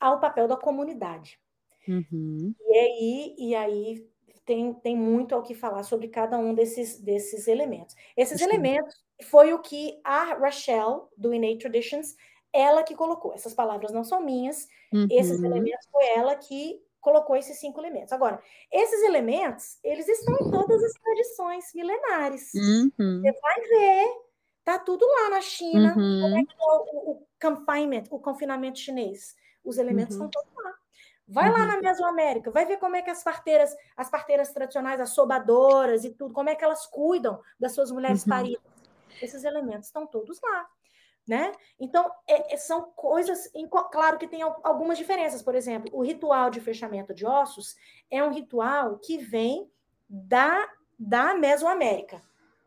o papel da comunidade. Uhum. E aí, e aí tem, tem muito ao que falar sobre cada um desses, desses elementos. Esses Sim. elementos foi o que a Rachel, do Innate Traditions, ela que colocou. Essas palavras não são minhas, uhum. esses elementos foi ela que colocou esses cinco elementos. Agora, esses elementos, eles estão em todas as tradições milenares. Uhum. Você vai ver, tá tudo lá na China, uhum. como é que é o, o, confinement, o confinamento chinês. Os elementos uhum. estão todos lá. Vai lá uhum. na Mesoamérica, vai ver como é que as parteiras, as parteiras tradicionais, as sobadoras e tudo, como é que elas cuidam das suas mulheres uhum. paridas. Esses elementos estão todos lá né? Então, é, é, são coisas, em, claro que tem algumas diferenças, por exemplo, o ritual de fechamento de ossos é um ritual que vem da, da Mesoamérica,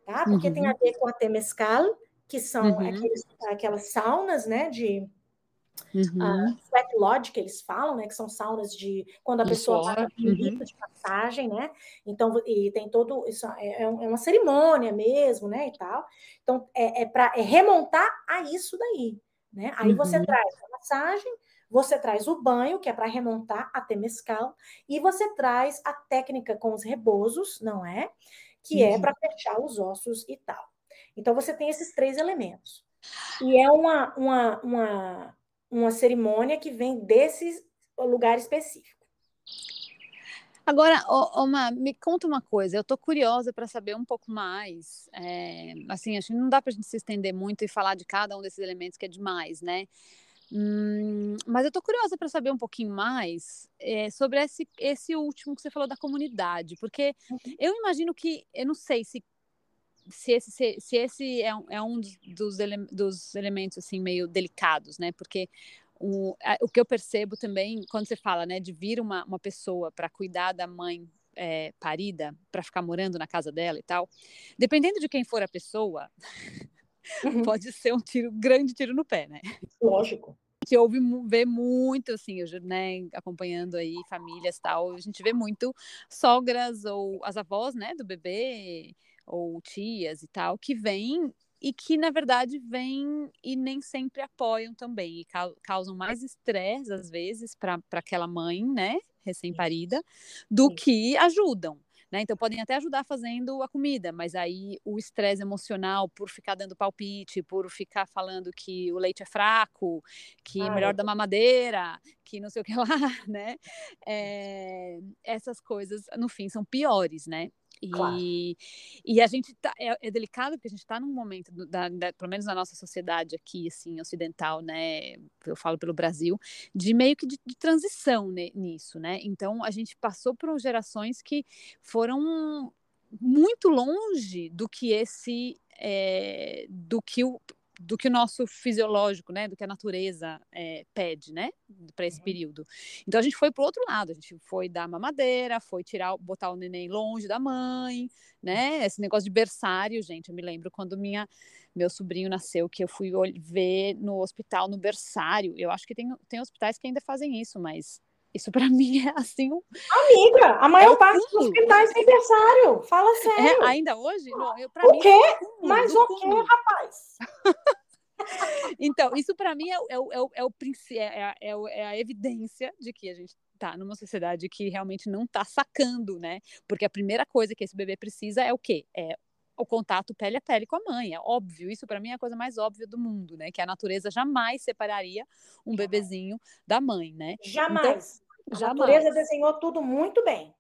tá? Porque uhum. tem a ver com a Temescal, que são uhum. aqueles, aquelas saunas, né, de Uhum. Uh, sweat lodge, que eles falam, né? Que são saunas de quando a pessoa vai uhum. de passagem, né? Então, e tem todo isso é, é, é, uma cerimônia mesmo, né? E tal. Então, é, é para é remontar a isso daí, né? Aí uhum. você traz a massagem, você traz o banho, que é para remontar a temescal, e você traz a técnica com os rebozos, não é? Que é para fechar os ossos e tal. Então, você tem esses três elementos. E é uma, uma, uma uma cerimônia que vem desse lugar específico. Agora, Oma, me conta uma coisa. Eu estou curiosa para saber um pouco mais. É, assim, acho que não dá para a gente se estender muito e falar de cada um desses elementos que é demais, né? Hum, mas eu estou curiosa para saber um pouquinho mais é, sobre esse, esse último que você falou da comunidade, porque uhum. eu imagino que, eu não sei se se esse, se, se esse é, um, é um dos, ele, dos elementos assim meio delicados, né? Porque o, o que eu percebo também quando você fala, né, de vir uma, uma pessoa para cuidar da mãe é, parida, para ficar morando na casa dela e tal, dependendo de quem for a pessoa, uhum. pode ser um tiro grande tiro no pé, né? Lógico. A gente ouve vê muito assim, eu, né, acompanhando aí famílias tal, a gente vê muito sogras ou as avós, né, do bebê ou tias e tal, que vêm e que, na verdade, vêm e nem sempre apoiam também, e causam mais estresse, às vezes, para aquela mãe, né, recém-parida, do que ajudam. Né? Então, podem até ajudar fazendo a comida, mas aí o estresse emocional por ficar dando palpite, por ficar falando que o leite é fraco, que é melhor da mamadeira, que não sei o que lá, né? É, essas coisas, no fim, são piores, né? E, claro. e a gente tá, é, é, delicado porque a gente está num momento, da, da, pelo menos na nossa sociedade aqui, assim, ocidental, né? Eu falo pelo Brasil, de meio que de, de transição né, nisso, né? Então a gente passou por gerações que foram muito longe do que esse é, do que o, do que o nosso fisiológico, né, do que a natureza é, pede, né, para esse uhum. período. Então a gente foi para o outro lado, a gente foi dar mamadeira, foi tirar, botar o neném longe da mãe, né, esse negócio de berçário, gente, eu me lembro quando minha meu sobrinho nasceu, que eu fui ver no hospital, no berçário, eu acho que tem, tem hospitais que ainda fazem isso, mas isso para mim é assim um... Amiga, a maior é parte dos hospitais tem berçário. Fala é, sério. É, ainda hoje? Não, eu, o mim, quê? É Mas o quê, rapaz? então, isso para mim é, é, é, o, é, o, é, é, é a evidência de que a gente está numa sociedade que realmente não está sacando, né? Porque a primeira coisa que esse bebê precisa é o quê? É o contato pele a pele com a mãe. É óbvio, isso para mim é a coisa mais óbvia do mundo, né? Que a natureza jamais separaria um bebezinho da mãe, né? Jamais. Então, A Jamais. natureza desenhou tudo muito bem.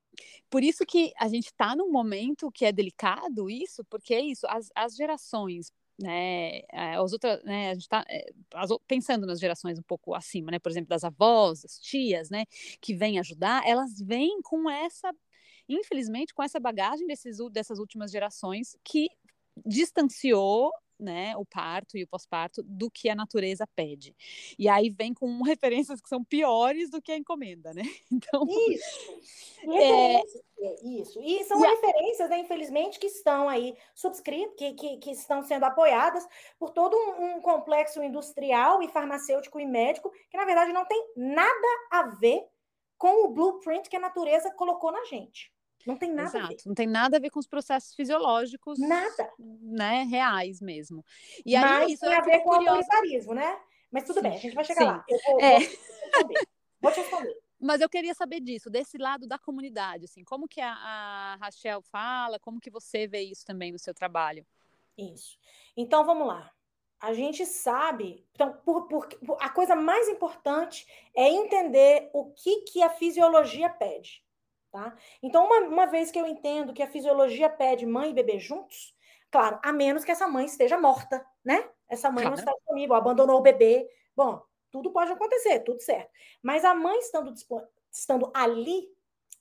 Por isso que a gente está num momento que é delicado isso, porque é isso, as, as gerações né, eh, as outras, né, a gente está eh, pensando nas gerações um pouco acima, né, por exemplo, das avós, das tias, né, que vêm ajudar, elas vêm com essa, infelizmente, com essa bagagem desses, dessas últimas gerações que distanciou né, o parto e o pós-parto do que a natureza pede. E aí vem com referências que são piores do que a encomenda, né? Então, isso. É... Isso. E são e referências, né, infelizmente, que estão aí subscritas, que, que, que, estão sendo apoiadas por todo um, um complexo industrial e farmacêutico e médico, que na verdade não tem nada a ver com o blueprint que a natureza colocou na gente. Não tem nada Exato, a ver. Não tem nada a ver com os processos fisiológicos. Nada. Né, reais mesmo. E aí, Mas isso tem a ver com o autoritarismo, né? Mas tudo Sim. bem, a gente vai chegar Sim. lá. Eu vou, é. vou, te responder. Mas eu queria saber disso, desse lado da comunidade, assim, como que a, a Rachel fala, como que você vê isso também no seu trabalho? Isso. Então, vamos lá. A gente sabe, então, por, por, por, a coisa mais importante é entender o que, que a fisiologia pede. Tá? Então, uma, uma vez que eu entendo que a fisiologia pede mãe e bebê juntos, claro, a menos que essa mãe esteja morta, né? Essa mãe claro. não está disponível, abandonou o bebê. Bom, tudo pode acontecer, tudo certo. Mas a mãe estando, estando ali,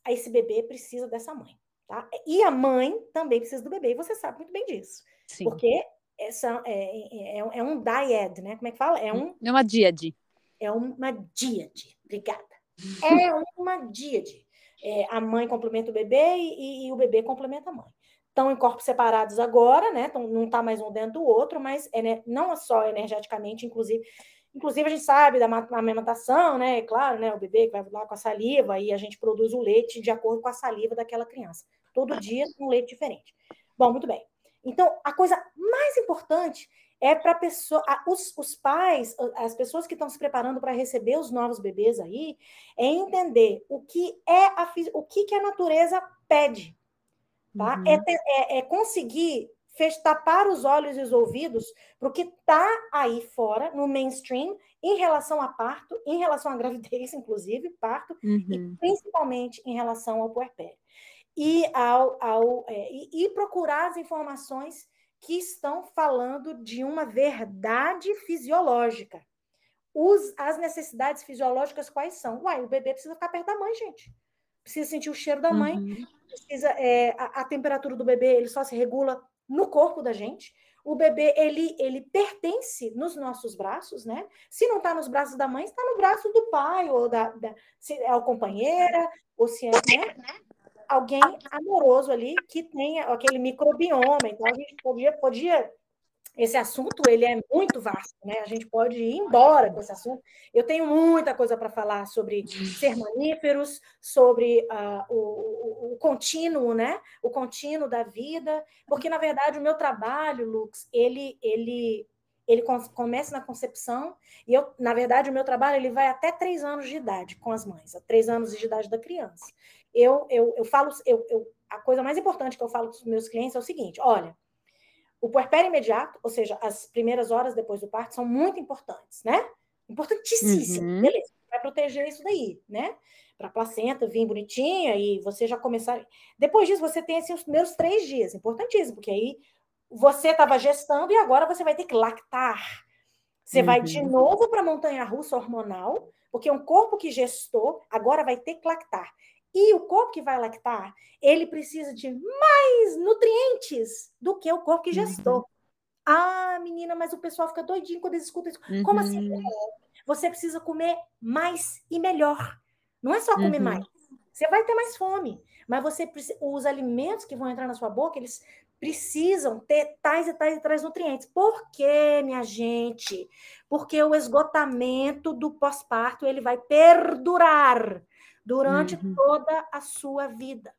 esse bebê precisa dessa mãe. Tá? E a mãe também precisa do bebê, e você sabe muito bem disso. Sim. Porque essa é, é, é, um dyad, né? Como é que fala? É, um, é uma díade. É uma díade. Obrigada. É uma díade. É, a mãe complementa o bebê e, e, o bebê complementa a mãe. Estão em corpos separados agora, né? Então, não está mais um dentro do outro, mas é, né, não é só energeticamente, inclusive. Inclusive, a gente sabe da amamentação, né? É claro, né? O bebê que vai lá com a saliva e a gente produz o leite de acordo com a saliva daquela criança. Todo dia um leite diferente. Bom, muito bem. Então, a coisa mais importante é para pessoa, os, os pais, as pessoas que estão se preparando para receber os novos bebês aí, é entender o que é a, o que, que a natureza pede, tá? É uhum. É, é, é, conseguir tapar os olhos e os ouvidos para o que está aí fora, no mainstream, em relação a parto, em relação à gravidez, inclusive, parto, uhum. e principalmente em relação ao puerpério. E, ao, ao, é, e, e procurar as informações que estão falando de uma verdade fisiológica. Os, as necessidades fisiológicas quais são? Uai, o bebê precisa ficar perto da mãe, gente. Precisa sentir o cheiro da mãe. Uhum. Precisa, é, a, a, temperatura do bebê ele só se regula no corpo da gente. O bebê ele, ele pertence nos nossos braços, né? Se não está nos braços da mãe, está no braço do pai ou da, da se é a companheira ou se é né? Alguém amoroso ali que tenha aquele microbioma. Então, a gente podia, podia esse assunto ele é muito vasto, né? A gente pode ir embora com esse assunto. Eu tenho muita coisa para falar sobre ser mamíferos, sobre uh, o, o, o, contínuo, né? O contínuo da vida, porque na verdade o meu trabalho, Lux, ele ele ele começa na concepção e eu, na verdade, o meu trabalho ele vai até três anos de idade com as mães, a três anos de idade da criança eu, eu, eu falo, eu, eu, a coisa mais importante que eu falo para os meus clientes é o seguinte: olha, o puerpério imediato, ou seja, as primeiras horas depois do parto, são muito importantes, né? Importantíssimas, uhum. beleza, vai proteger isso daí, né? Para a placenta vir bonitinha e você já começar. Depois disso, você tem assim, os primeiros três dias, importantíssimo, porque aí você estava gestando e agora você vai ter que lactar. Você uhum. vai de uhum. novo para a montanha russa hormonal, porque um corpo que gestou agora vai ter que lactar. E o corpo que vai lactar, ele precisa de mais nutrientes do que o corpo que gestou. Uhum. Ah, menina, mas o pessoal fica doidinho quando eles escutam isso. Uhum. Como assim? Uhum. Você precisa comer mais e melhor. Não é só comer uhum. mais. Você vai ter mais fome, mas você os alimentos que vão entrar na sua boca, eles precisam ter tais e tais e tais nutrientes. Por quê, minha gente? Porque o esgotamento do pós-parto ele vai perdurar durante uhum. toda a sua vida.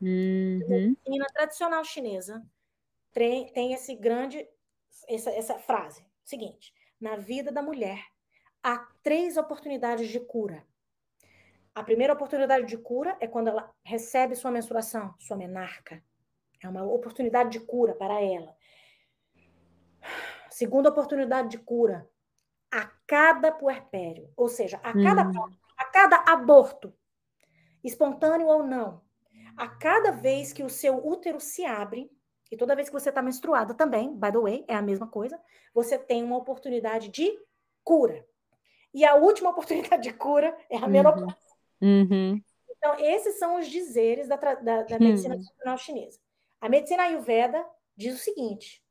Uhum. E na tradicional chinesa tem, tem esse grande essa, essa frase seguinte: na vida da mulher há três oportunidades de cura. A primeira oportunidade de cura é quando ela recebe sua menstruação, sua menarca. É uma oportunidade de cura para ela. Segunda oportunidade de cura, a cada puerpério, ou seja, a cada, hum. Cada aborto, espontâneo ou não, a cada vez que o seu útero se abre, e toda vez que você está menstruada também, by the way, é a mesma coisa, você tem uma oportunidade de cura. E a última oportunidade de cura é a uhum. menopausa. Uhum. Então, esses são os dizeres da, da, da medicina uhum. tradicional chinesa. A medicina ayurveda diz o seguinte: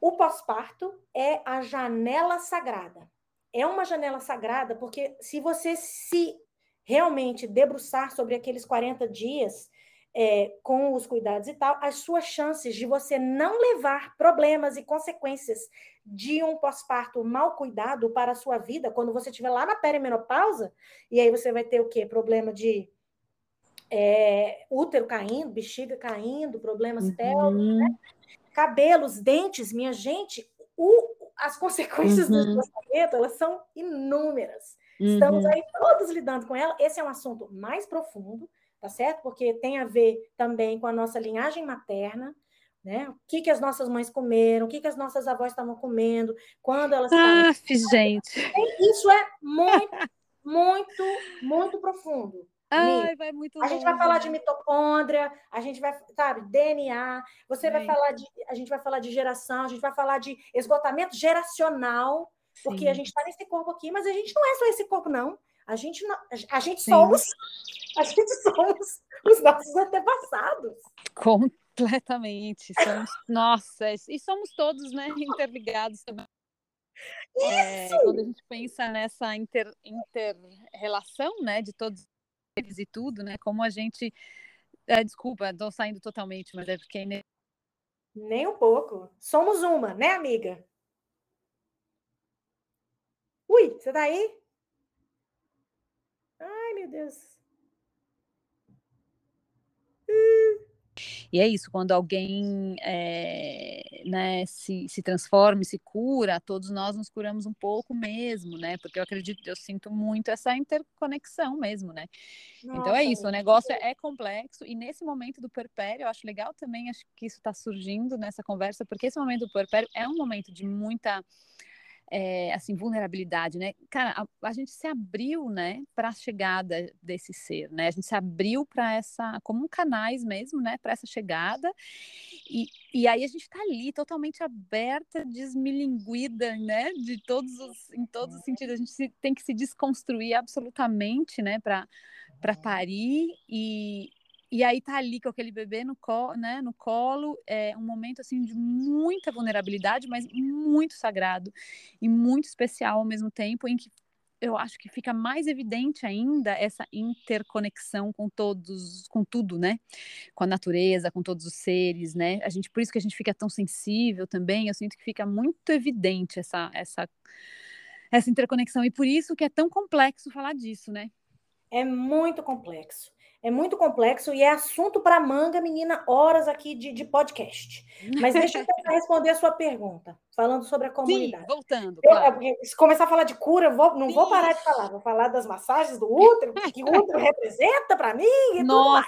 o pós-parto é a janela sagrada. É uma janela sagrada porque se você se realmente debruçar sobre aqueles 40 dias é, com os cuidados e tal, as suas chances de você não levar problemas e consequências de um pós-parto mal cuidado para a sua vida, quando você estiver lá na perimenopausa, e aí você vai ter o quê? Problema de é, útero caindo, bexiga caindo, problemas uhum. pélvicos, né? cabelos, dentes, minha gente, o, as consequências uhum. do desgostamento, elas são inúmeras. Uhum. Estamos aí todos lidando com ela. Esse é um assunto mais profundo, tá certo? Porque tem a ver também com a nossa linhagem materna, né? O que, que as nossas mães comeram, o que, que as nossas avós estavam comendo, quando elas Ah, gente! Isso é muito, muito, muito profundo. Ai, vai muito a longe. gente vai falar de mitocôndria, a gente vai, sabe, DNA, você vai falar de, a gente vai falar de geração, a gente vai falar de esgotamento geracional, Sim. porque a gente está nesse corpo aqui, mas a gente não é só esse corpo, não. A gente, não, a gente somos, a gente somos os nossos antepassados. Completamente. Somos, nossa, e somos todos, né, interligados também. É, quando a gente pensa nessa inter, inter-relação, né, de todos e tudo, né, como a gente... É, desculpa, estou saindo totalmente, mas é porque... Nem um pouco. Somos uma, né, amiga? Ui, você tá aí? Ai, meu Deus. E é isso, quando alguém é, né, se, se transforma e se cura, todos nós nos curamos um pouco mesmo, né? Porque eu acredito, eu sinto muito essa interconexão mesmo, né? Nossa, então é isso, o negócio é complexo e nesse momento do puerpério, eu acho legal também, acho que isso está surgindo nessa conversa, porque esse momento do puerpério é um momento de muita é, assim, vulnerabilidade, né? Cara, a, a gente se abriu, né, para a chegada desse ser, né? A gente se abriu para essa, como um canais mesmo, né, para essa chegada. E, e aí a gente está ali totalmente aberta, desmilinguida, né, de todos os, em todos os sentidos. A gente se, tem que se desconstruir absolutamente, né, para para parir e, e aí tá ali com aquele bebê no, colo, né, no colo, é um momento assim de muita vulnerabilidade, mas muito sagrado e muito especial ao mesmo tempo, em que eu acho que fica mais evidente ainda essa interconexão com todos, com tudo, né? Com a natureza, com todos os seres, né? A gente, por isso que a gente fica tão sensível também. Eu sinto que fica muito evidente essa essa essa interconexão e por isso que é tão complexo falar disso, né? É muito complexo. É muito complexo e é assunto para manga, menina, horas aqui de, de podcast. Mas deixa eu tentar responder a sua pergunta, falando sobre a comunidade. Sim, voltando. Claro. se começar a falar de cura, eu vou, não Sim. vou parar de falar. Vou falar das massagens do útero, que o útero representa para mim e Nossa,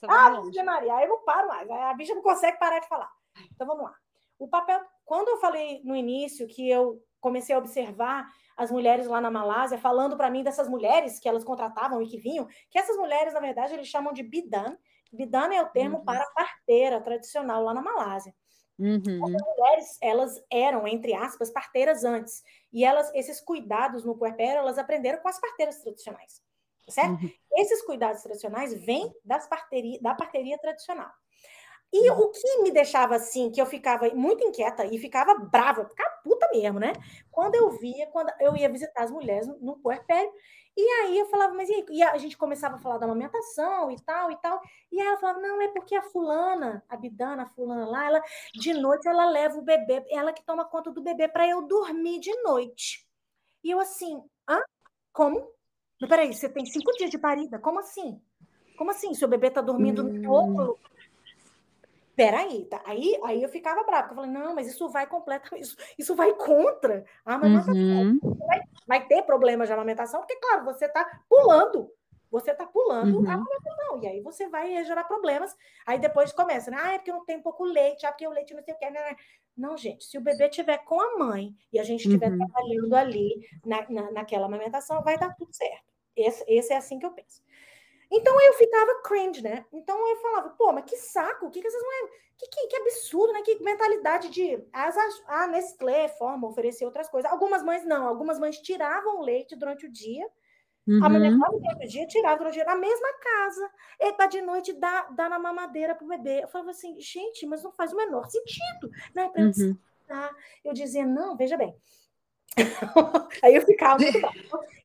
tudo mais. Ah, Maria, aí eu não paro mais. A bicha não consegue parar de falar. Então vamos lá. O papel, quando eu falei no início que eu comecei a observar as mulheres lá na Malásia, falando para mim dessas mulheres que elas contratavam e que vinham, que essas mulheres, na verdade, eles chamam de bidan. Bidan é o termo uhum. para parteira tradicional lá na Malásia. Uhum. As mulheres, elas eram, entre aspas, parteiras antes. E elas, esses cuidados no puerpério, elas aprenderam com as parteiras tradicionais. Certo? Uhum. Esses cuidados tradicionais vêm das parteria, da parteria tradicional. E o que me deixava assim, que eu ficava muito inquieta e ficava brava, ficava puta mesmo, né? Quando eu via, quando eu ia visitar as mulheres no, no puerpério, e aí eu falava, mas e, aí? e a gente começava a falar da amamentação e tal e tal, e aí ela falava, não, é porque a fulana, a bidana, a fulana lá, ela de noite ela leva o bebê, ela que toma conta do bebê para eu dormir de noite. E eu assim, hã? Como? Mas peraí, você tem cinco dias de parida? Como assim? Como assim? Seu bebê tá dormindo hum. no outro peraí, tá? aí, aí eu ficava brava, porque eu falei, não, mas isso vai completamente, isso, isso vai contra a amamentação. Uhum. Vai, vai, ter problemas de amamentação, porque, claro, você está pulando, você está pulando uhum. a amamentação, e aí você vai gerar problemas. Aí depois começa, né? Ah, é porque não tem pouco leite, ah, porque o leite não sei o que. Né, né? Não, gente, se o bebê tiver com a mãe e a gente estiver uhum. trabalhando ali na, na, naquela amamentação, vai dar tudo certo. Esse, esse é assim que eu penso. Então eu ficava cringe, né? Então eu falava, pô, mas que saco, que que essas mulheres. Que, que, que absurdo, né? Que mentalidade de. As, a Nestlé forma oferecer outras coisas. Algumas mães não, algumas mães tiravam o leite durante o dia. Uhum. A mulher durante o dia, tirava durante o dia na mesma casa. E para de noite dar, dar na mamadeira pro bebê. Eu falava assim, gente, mas não faz o menor sentido, né? Pra uhum. Eu dizia, não, veja bem. Aí eu ficava muito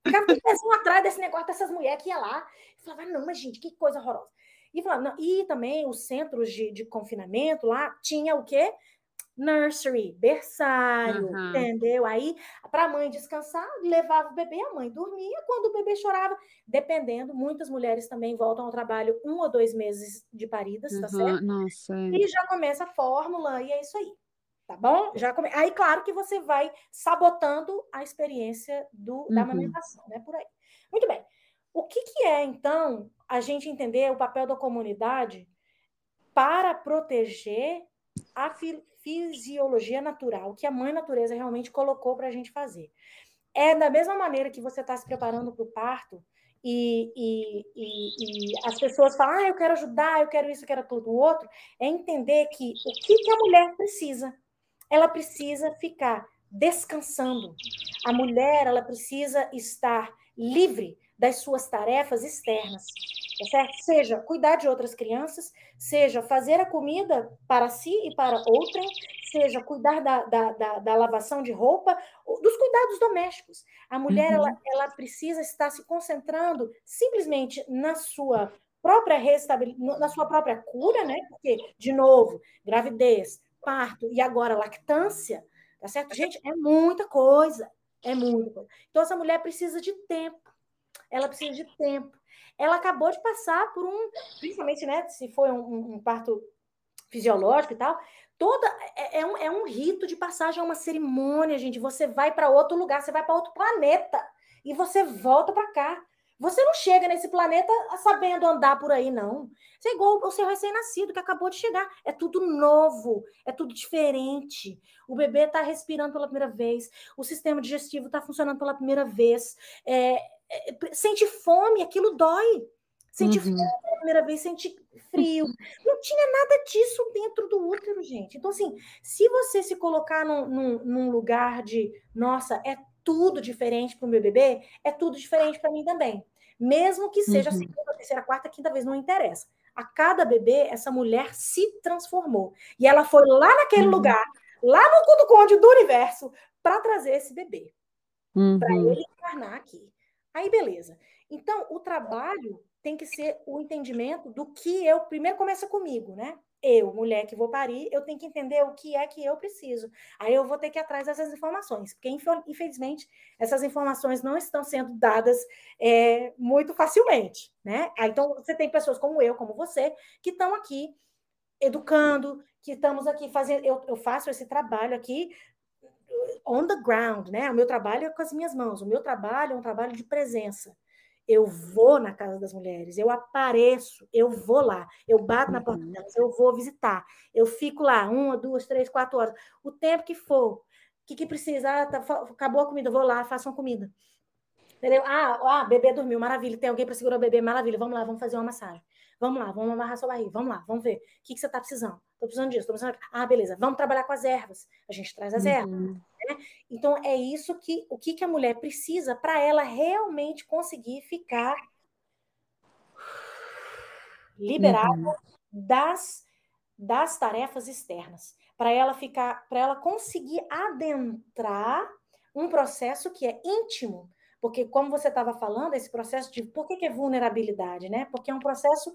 Ficava pensando atrás desse negócio dessas mulheres que ia lá. E falava, não, mas gente, que coisa horrorosa. E, falava, não. e também os centros de, de confinamento lá tinha o quê? Nursery, berçário, uhum. entendeu? Aí, para a mãe descansar, levava o bebê, a mãe dormia. Quando o bebê chorava, dependendo, muitas mulheres também voltam ao trabalho um ou dois meses de paridas, uhum. tá certo? Nossa. É. E já começa a fórmula, e é isso aí tá bom? Já come... Aí, claro que você vai sabotando a experiência do, da uhum. amamentação, né? Por aí. Muito bem. O que, que é, então, a gente entender o papel da comunidade para proteger a fi fisiologia natural que a mãe natureza realmente colocou para a gente fazer? É da mesma maneira que você está se preparando para o parto e, e, e, e, as pessoas falam, ah, eu quero ajudar, eu quero isso, eu quero tudo outro, é entender que o que, que a mulher precisa ela precisa ficar descansando. A mulher, ela precisa estar livre das suas tarefas externas, tá certo? Seja cuidar de outras crianças, seja fazer a comida para si e para outrem, seja cuidar da, da, da, da lavação de roupa, dos cuidados domésticos. A mulher, uhum. ela, ela precisa estar se concentrando simplesmente na sua própria restabilidade, na sua própria cura, né? Porque, de novo, gravidez, parto e agora lactância, tá certo? Gente, é muita coisa, é muita coisa. Então, essa mulher precisa de tempo, ela precisa de tempo. Ela acabou de passar por um, principalmente, né, se foi um, um parto fisiológico e tal, toda é, é, um, é um rito de passagem, é uma cerimônia, gente. Você vai para outro lugar, você vai para outro planeta e você volta para cá. Você não chega nesse planeta sabendo andar por aí, não. Você é igual o seu recém-nascido que acabou de chegar. É tudo novo, é tudo diferente. O bebê está respirando pela primeira vez, o sistema digestivo está funcionando pela primeira vez. É, é, sente fome, aquilo dói. Sente uhum. fome pela primeira vez, sente frio. Não tinha nada disso dentro do útero, gente. Então, assim, se você se colocar num, num, num lugar de, nossa, é tudo diferente para o meu bebê, é tudo diferente para mim também. Mesmo que seja uhum. a segunda, terceira, quarta, quinta vez, não interessa. A cada bebê, essa mulher se transformou. E ela foi lá naquele uhum. lugar, lá no Cudo Conde do universo, para trazer esse bebê. Uhum. Para ele encarnar aqui. Aí, beleza. Então, o trabalho tem que ser o entendimento do que eu. Primeiro começa comigo, né? Eu, mulher que vou parir, eu tenho que entender o que é que eu preciso. Aí eu vou ter que ir atrás dessas informações, porque infelizmente essas informações não estão sendo dadas é, muito facilmente, né? Aí, então você tem pessoas como eu, como você, que estão aqui educando, que estamos aqui fazendo. Eu, eu faço esse trabalho aqui on the ground, né? O meu trabalho é com as minhas mãos, o meu trabalho é um trabalho de presença. Eu vou na casa das mulheres, eu apareço, eu vou lá, eu bato na porta uhum. delas, eu vou visitar, eu fico lá uma, duas, três, quatro horas, o tempo que for. O que, que precisa? Ah, tá, acabou a comida, vou lá, faço uma comida. Entendeu? Ah, ah, bebê dormiu, maravilha. Tem alguém para segurar o bebê, maravilha. Vamos lá, vamos fazer uma massagem. Vamos lá, vamos amarrar sua barriga. Vamos lá, vamos ver. O que, que você está precisando? Estou precisando disso, estou precisando. Ah, beleza. Vamos trabalhar com as ervas. A gente traz as uhum. ervas. Né? Então, é isso que o que, que a mulher precisa para ela realmente conseguir ficar liberada uhum. das, das tarefas externas. Para ela ficar, para ela conseguir adentrar um processo que é íntimo porque, como você estava falando, esse processo de. Por que, que é vulnerabilidade? Né? Porque é um processo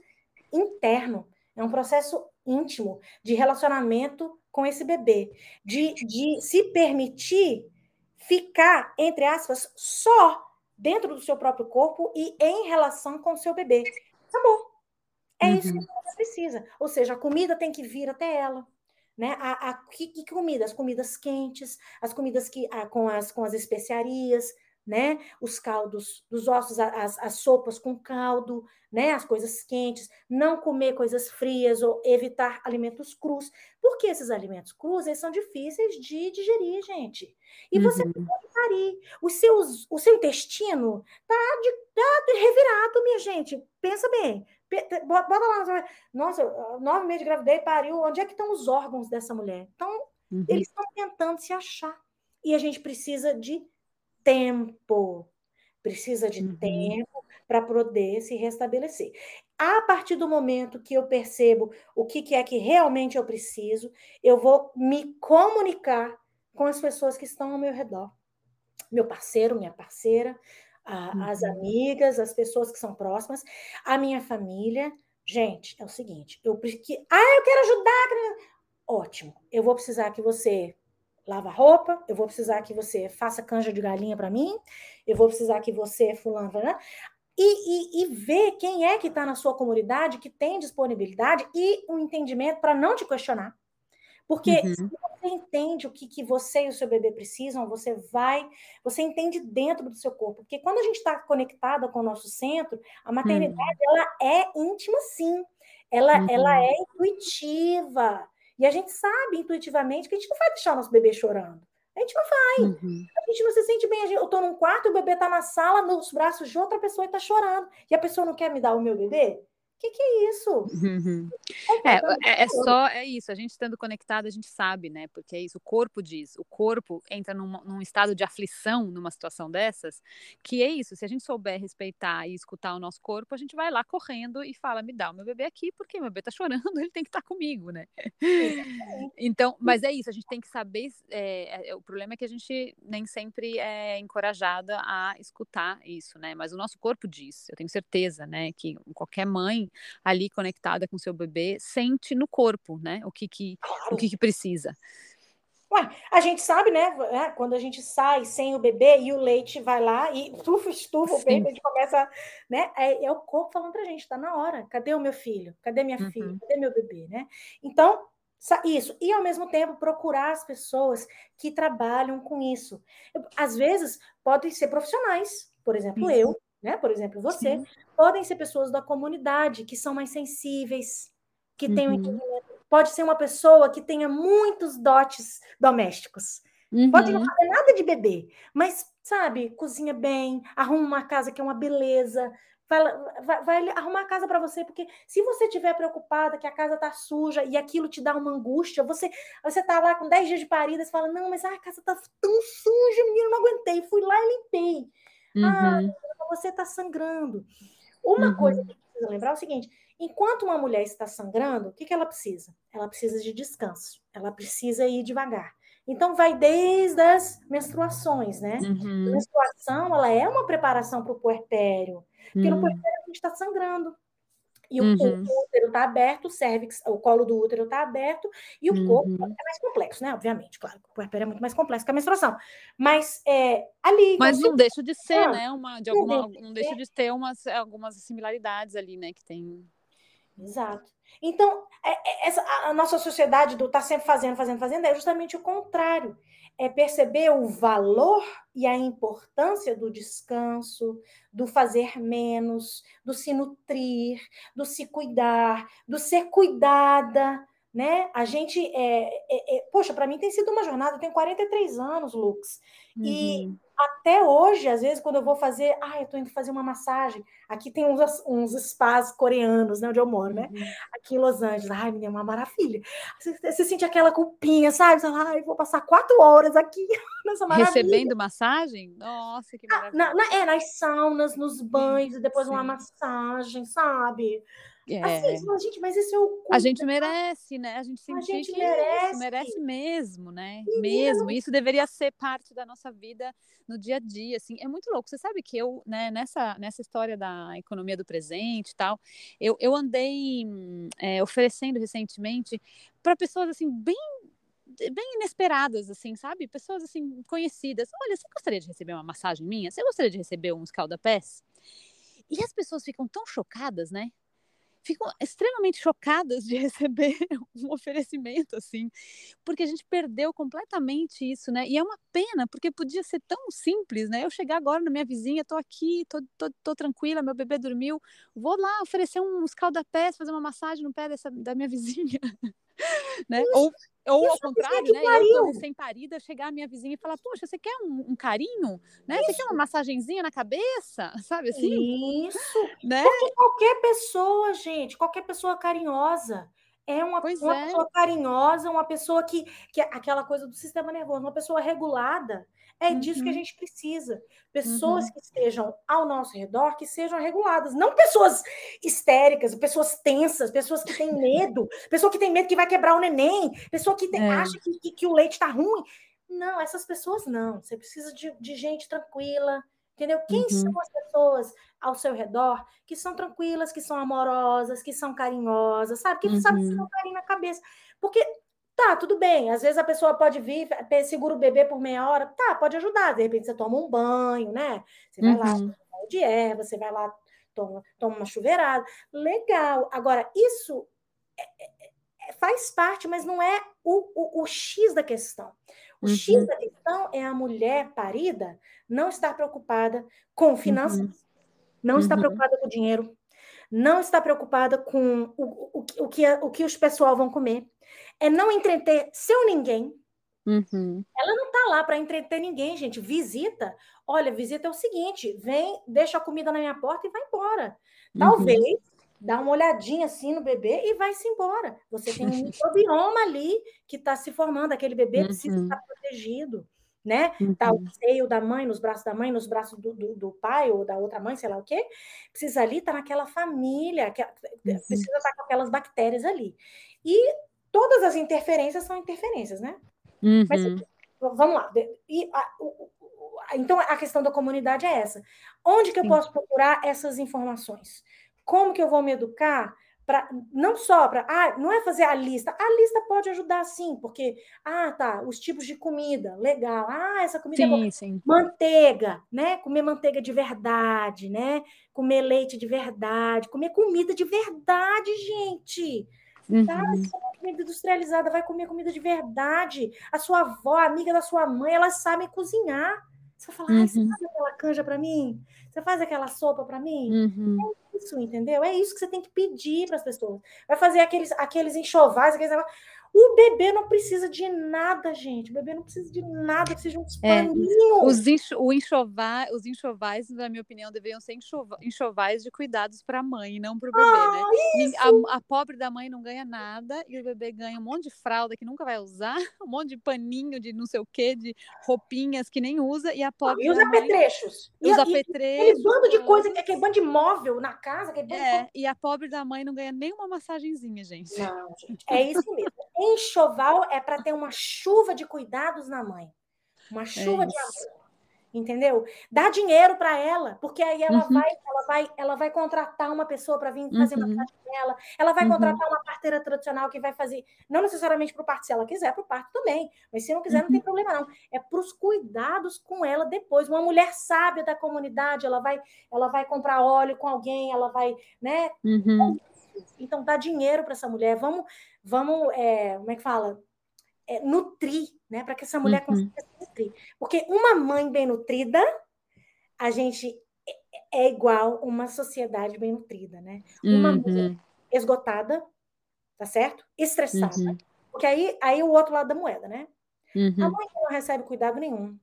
interno, é um processo íntimo de relacionamento com esse bebê, de, de se permitir ficar, entre aspas, só dentro do seu próprio corpo e em relação com o seu bebê. Acabou. É uhum. isso que você precisa. Ou seja, a comida tem que vir até ela. Né? A, a que, que comida? As comidas quentes, as comidas que, a, com, as, com as especiarias, né? Os caldos dos ossos, as, as sopas com caldo, né? As coisas quentes, não comer coisas frias ou evitar alimentos crus. Porque esses alimentos crus, eles são difíceis de digerir, gente. E você uhum. pode parir. O seu, o seu intestino tá, de, tá revirado, minha gente. Pensa bem. Bota lá. Nossa, nove meses de gravidez, pariu. Onde é que estão os órgãos dessa mulher? Então, uhum. eles estão tentando se achar. E a gente precisa de tempo. Precisa de uhum. tempo para poder se restabelecer. A partir do momento que eu percebo o que, que é que realmente eu preciso, eu vou me comunicar com as pessoas que estão ao meu redor. Meu parceiro, minha parceira, a, uhum. as amigas, as pessoas que são próximas, a minha família. Gente, é o seguinte, eu que, ah, eu quero ajudar. Ótimo. Eu vou precisar que você lava roupa, eu vou precisar que você faça canja de galinha para mim, eu vou precisar que você fulano? E, e, e ver quem é que está na sua comunidade que tem disponibilidade e um entendimento para não te questionar. Porque uhum. se você entende o que, que você e o seu bebê precisam, você vai, você entende dentro do seu corpo. Porque quando a gente está conectada com o nosso centro, a maternidade uhum. ela é íntima, sim. Ela, uhum. ela é intuitiva. E a gente sabe intuitivamente que a gente não vai deixar o nosso bebê chorando. A gente não vai. Uhum. A gente não se sente bem. eu estou num quarto, o bebê está na sala, nos braços de outra pessoa e está chorando. E a pessoa não quer me dar o meu bebê? O que, que, é isso? Uhum. É, é, é, só, é isso, a gente estando conectado, a gente sabe, né? Porque é isso, o corpo diz, o corpo entra num, num, estado de aflição numa situação dessas, que é isso, se a gente souber respeitar e escutar o nosso corpo, a gente vai lá correndo e fala, me dá o meu bebê aqui, porque meu bebê tá chorando, ele tem que estar tá comigo, né? então, mas é isso, a gente tem que saber, é, é, o problema é que a gente nem sempre é encorajada a escutar isso, né? Mas o nosso corpo diz, eu tenho certeza, né, que qualquer mãe ali conectada com seu bebê sente no corpo, né? O que que, claro. o que, que precisa. Ué, a gente sabe, né? É, quando a gente sai sem o bebê e o leite vai lá e estufa, estufa o peito, a gente começa, né? É, é, o corpo falando pra gente, tá na hora. Cadê o meu filho? Cadê minha uhum. filha? Cadê meu bebê, né? Então, isso. E ao mesmo tempo procurar as pessoas que trabalham com isso. Às vezes podem ser profissionais, por exemplo, isso. eu, né? Por exemplo, você, Sim. podem ser pessoas da comunidade que são mais sensíveis, que uhum. têm um entendimento. Pode ser uma pessoa que tenha muitos dotes domésticos. Uhum. Pode não fazer nada de bebê, mas, sabe, cozinha bem, arruma uma casa que é uma beleza, vai, vai, vai arrumar a casa para você, porque se você estiver preocupada que a casa tá suja e aquilo te dá uma angústia, você você tá lá com 10 dias de parida, você fala, não, mas ah, a casa tá tão suja, menino, não aguentei, fui lá e limpei. Ah, uhum. Ah, você está sangrando. Uma uhum. coisa que precisa lembrar é o seguinte: enquanto uma mulher está sangrando, o que, que ela precisa? Ela precisa de descanso, ela precisa ir devagar. Então, vai desde as menstruações, né? Uhum. A menstruação, ela é uma preparação para o puerpério. Porque no uhum. puerpério a gente está sangrando. E uhum. o, útero está aberto, o cervix, o colo do útero está aberto, e o uhum. corpo é mais complexo, né? Obviamente, claro, o puerpério é muito mais complexo que a menstruação. Mas é, ali. Mas não deixa de ser, ah, né? Uma, de alguma, não deixa de ter umas, algumas similaridades ali, né? Que tem. Exato. Então, é, é, essa, a nossa sociedade do tá sempre fazendo, fazendo, fazendo, é justamente o contrário é perceber o valor e a importância do descanso, do fazer menos, do se nutrir, do se cuidar, do ser cuidada, né? A gente é, é, é poxa, para mim tem sido uma jornada, eu tenho 43 anos, Lux, uhum. e até hoje, às vezes, quando eu vou fazer, ah, eu tô indo fazer uma massagem. Aqui tem uns, uns spas coreanos, né, onde eu moro, né? Uhum. Aqui em Los Angeles. Ai, menina, é uma maravilha. Você, você sente aquela culpinha, sabe? Você fala, ai, vou passar quatro horas aqui nessa maravilha. Recebendo massagem? Nossa, que maravilha. Ah, na, na, é, nas saunas, nos banhos, e depois Sim. uma massagem, sabe? É. Assim, gente, mas esse é o A gente merece, né? A gente sentir a gente que merece. Isso, merece mesmo, né? Mesmo. Isso deveria ser parte da nossa vida no dia a dia, assim. É muito louco. Você sabe que eu, né, nessa, nessa história da economia do presente e tal, eu, eu andei é, oferecendo recentemente para pessoas, assim, bem bem inesperadas, assim, sabe? Pessoas, assim, conhecidas. Olha, você gostaria de receber uma massagem minha? Você gostaria de receber um escaldapés? E as pessoas ficam tão chocadas, né? Ficam extremamente chocadas de receber um oferecimento assim, porque a gente perdeu completamente isso, né? E é uma pena, porque podia ser tão simples, né? Eu chegar agora na minha vizinha, tô aqui, tô, tô, tô tranquila, meu bebê dormiu, vou lá oferecer uns calda-pés, fazer uma massagem no pé dessa, da minha vizinha. né? Ou ou ao contrário, né? Eu tô recém-parida, chegar a minha vizinha e falar, poxa, você quer um, um carinho? Né? Você quer uma massagenzinha na cabeça? Sabe assim? Isso. Né? Porque qualquer pessoa, gente, qualquer pessoa carinhosa é uma, uma é. pessoa carinhosa, uma pessoa que, que aquela coisa do sistema nervoso, uma pessoa regulada. É uhum. disso que a uhum. gente precisa. Pessoas uhum. que estejam ao nosso redor, que sejam reguladas. Não pessoas histéricas, pessoas tensas, pessoas que têm medo, pessoa que tem medo que vai quebrar o neném, pessoa que tem, é. acha que, que, que, o leite está ruim. Não, essas pessoas não. Você precisa de, de gente tranquila, entendeu? Quem uhum. são as pessoas ao seu redor que são tranquilas, que são amorosas, que são carinhosas, sabe? Que uhum. sabe que não carinho na cabeça. Porque Tá, tudo bem. Às vezes a pessoa pode vir, segura o bebê por meia hora. Tá, pode ajudar. De repente você toma um banho, né? Você vai uhum. lá, um de erva, você vai lá, toma, toma uma chuveirada. Legal. Agora, isso é, é, é, faz parte, mas não é o, o, o X da questão. O uhum. X da questão é a mulher parida não estar preocupada com finanças, uhum. não está uhum. preocupada com dinheiro, não está preocupada com o, o, o, que, o que os pessoal vão comer é não entreter seu ninguém. Uhum. Ela não tá lá para entreter ninguém, gente. Visita. Olha, visita é o seguinte: vem, deixa a comida na minha porta e vai embora. Uhum. Talvez uhum. dá uma olhadinha assim no bebê e vai-se embora. Você tem um microbioma ali que está se formando. Aquele bebê uhum. precisa estar protegido. Né? Uhum. Tá o seio da mãe, nos braços da mãe, nos braços do, do, do, pai ou da outra mãe, sei lá o quê. Precisa ali estar tá naquela família, que, uhum. precisa estar tá com aquelas bactérias ali. E todas as interferências são interferências, né? Uhum. Mas vamos lá. E, a, a, então a questão da comunidade é essa. Onde que eu Sim. posso procurar essas informações? Como que eu vou me educar? Pra, não só para. Ah, não é fazer a lista. A lista pode ajudar sim, porque. Ah, tá. Os tipos de comida, legal. Ah, essa comida sim, é boa. Sim. Manteiga, né? Comer manteiga de verdade, né? Comer leite de verdade. Comer comida de verdade, gente. Uhum. Tá? comida industrializada, vai comer comida de verdade. A sua avó, a amiga da sua mãe, elas sabem cozinhar. Você fala, uhum. você faz aquela canja para mim? Você faz aquela sopa para mim? Uhum. É isso, entendeu? É isso que você tem que pedir para as pessoas. Vai fazer aqueles, aqueles enxovais, aqueles o bebê não precisa de nada, gente. O bebê não precisa de nada, precisa de uns é, Os, enxo, enxovais, os enxovais, na minha opinião, deveriam ser enxovais de cuidados para a mãe, não para o bebê, ah, né? A, a, pobre da mãe não ganha nada e o bebê ganha um monte de fralda que nunca vai usar, um monte de paninho de não sei o quê, de roupinhas que nem usa, e a pobre. Ah, e os apetrechos. E os apetrechos. Aquele bando de coisa, aquele bando de móvel na casa. é, de... e a pobre da mãe não ganha nem uma massagenzinha, gente. Não, gente. É isso mesmo. Enxoval é para ter uma chuva de cuidados na mãe. Uma é chuva é de amor. Entendeu? Dá dinheiro para ela, porque aí ela uhum. vai, ela vai, ela vai contratar uma pessoa para vir fazer uhum. massagem dela. Ela vai uhum. contratar uma parteira tradicional que vai fazer, não necessariamente para o parto, se ela quiser, para o parto também. Mas se não quiser, não tem uhum. problema não. É para os cuidados com ela depois. Uma mulher sábia da comunidade, ela vai, ela vai comprar óleo com alguém, ela vai, né? Uhum. Então dá dinheiro para essa mulher. Vamos vamos, é, como é que fala? É, nutrir, né? Para que essa mulher uhum. consiga se nutrir. Porque uma mãe bem nutrida, a gente é, é igual uma sociedade bem nutrida, né? Uma uhum. mulher esgotada, tá certo? Estressada. Uhum. Porque aí, aí o outro lado da moeda, né? Uhum. A mãe que não recebe cuidado nenhum.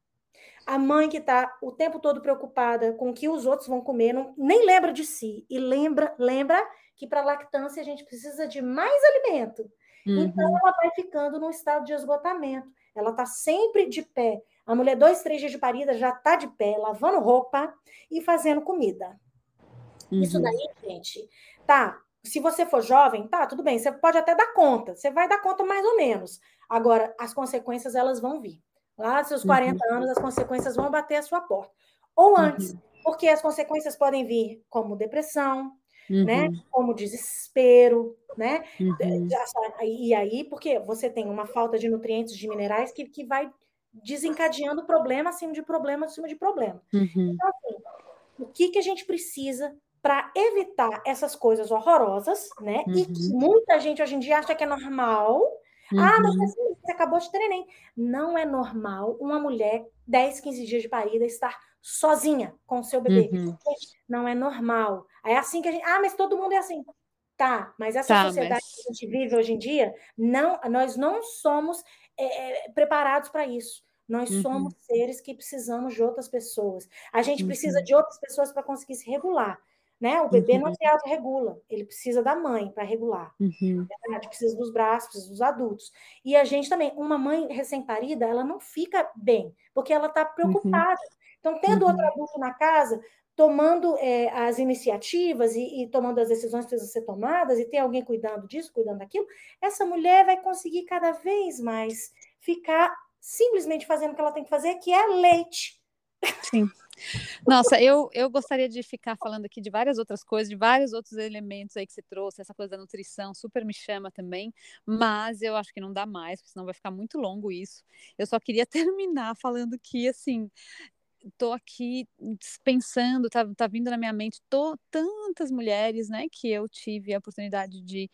A mãe que está o tempo todo preocupada com o que os outros vão comer, não, nem lembra de si. E lembra, lembra que para lactância a gente precisa de mais alimento. Então, uhum. Então ela vai ficando num estado de esgotamento. Ela está sempre de pé. A mulher, dois, três dias de parida, já está de pé, lavando roupa e fazendo comida. Uhum. Isso daí, gente, tá. Se você for jovem, tá, tudo bem, você pode até dar conta, você vai dar conta mais ou menos. Agora, as consequências, elas vão vir. Lá dos seus 40 uhum. anos, as consequências vão bater a sua porta. Ou antes, uhum. porque as consequências podem vir como depressão? Uhum. né? Como desespero, né? Uhum. E aí, porque você tem uma falta de nutrientes, de minerais, que, que vai desencadeando problema acima de problema acima de problema. Uhum. Então, assim, o que, que a gente precisa para evitar essas coisas horrorosas, né? E que uhum. muita gente hoje em dia acha que é normal. Uhum. Ah, mas uhum. assim, você acabou de neném. Não é normal uma mulher, 10, 15 dias de parida, estar sozinha com o seu bebê. Uhum. Não é normal. É assim que a gente. Ah, mas todo mundo é assim. Tá, mas essa tá, sociedade mas... que a gente vive hoje em dia, não, nós não somos é, preparados para isso. Nós uhum. somos seres que precisamos de outras pessoas. A gente uhum. precisa de outras pessoas para conseguir se regular. Né? O bebê uhum. não se autorregula, ele precisa da mãe para regular. Uhum. É precisa dos braços, precisa dos adultos. E a gente também, uma mãe recém-parida, ela não fica bem, porque ela está uhum. preocupada. Então, tendo outro uhum. adulto na casa, tomando é, as iniciativas e, e, tomando as decisões que precisam ser tomadas, e tem alguém cuidando disso, cuidando daquilo, essa mulher vai conseguir cada vez mais ficar simplesmente fazendo o que ela tem que fazer, que é leite. Sim. Nossa, eu, eu gostaria de ficar falando aqui de várias outras coisas, de vários outros elementos aí que você trouxe, essa coisa da nutrição super me chama também, mas eu acho que não dá mais, porque senão vai ficar muito longo isso. Eu só queria terminar falando que, assim, tô aqui pensando, tá, tá vindo na minha mente tô, tantas mulheres, né, que eu tive a oportunidade de,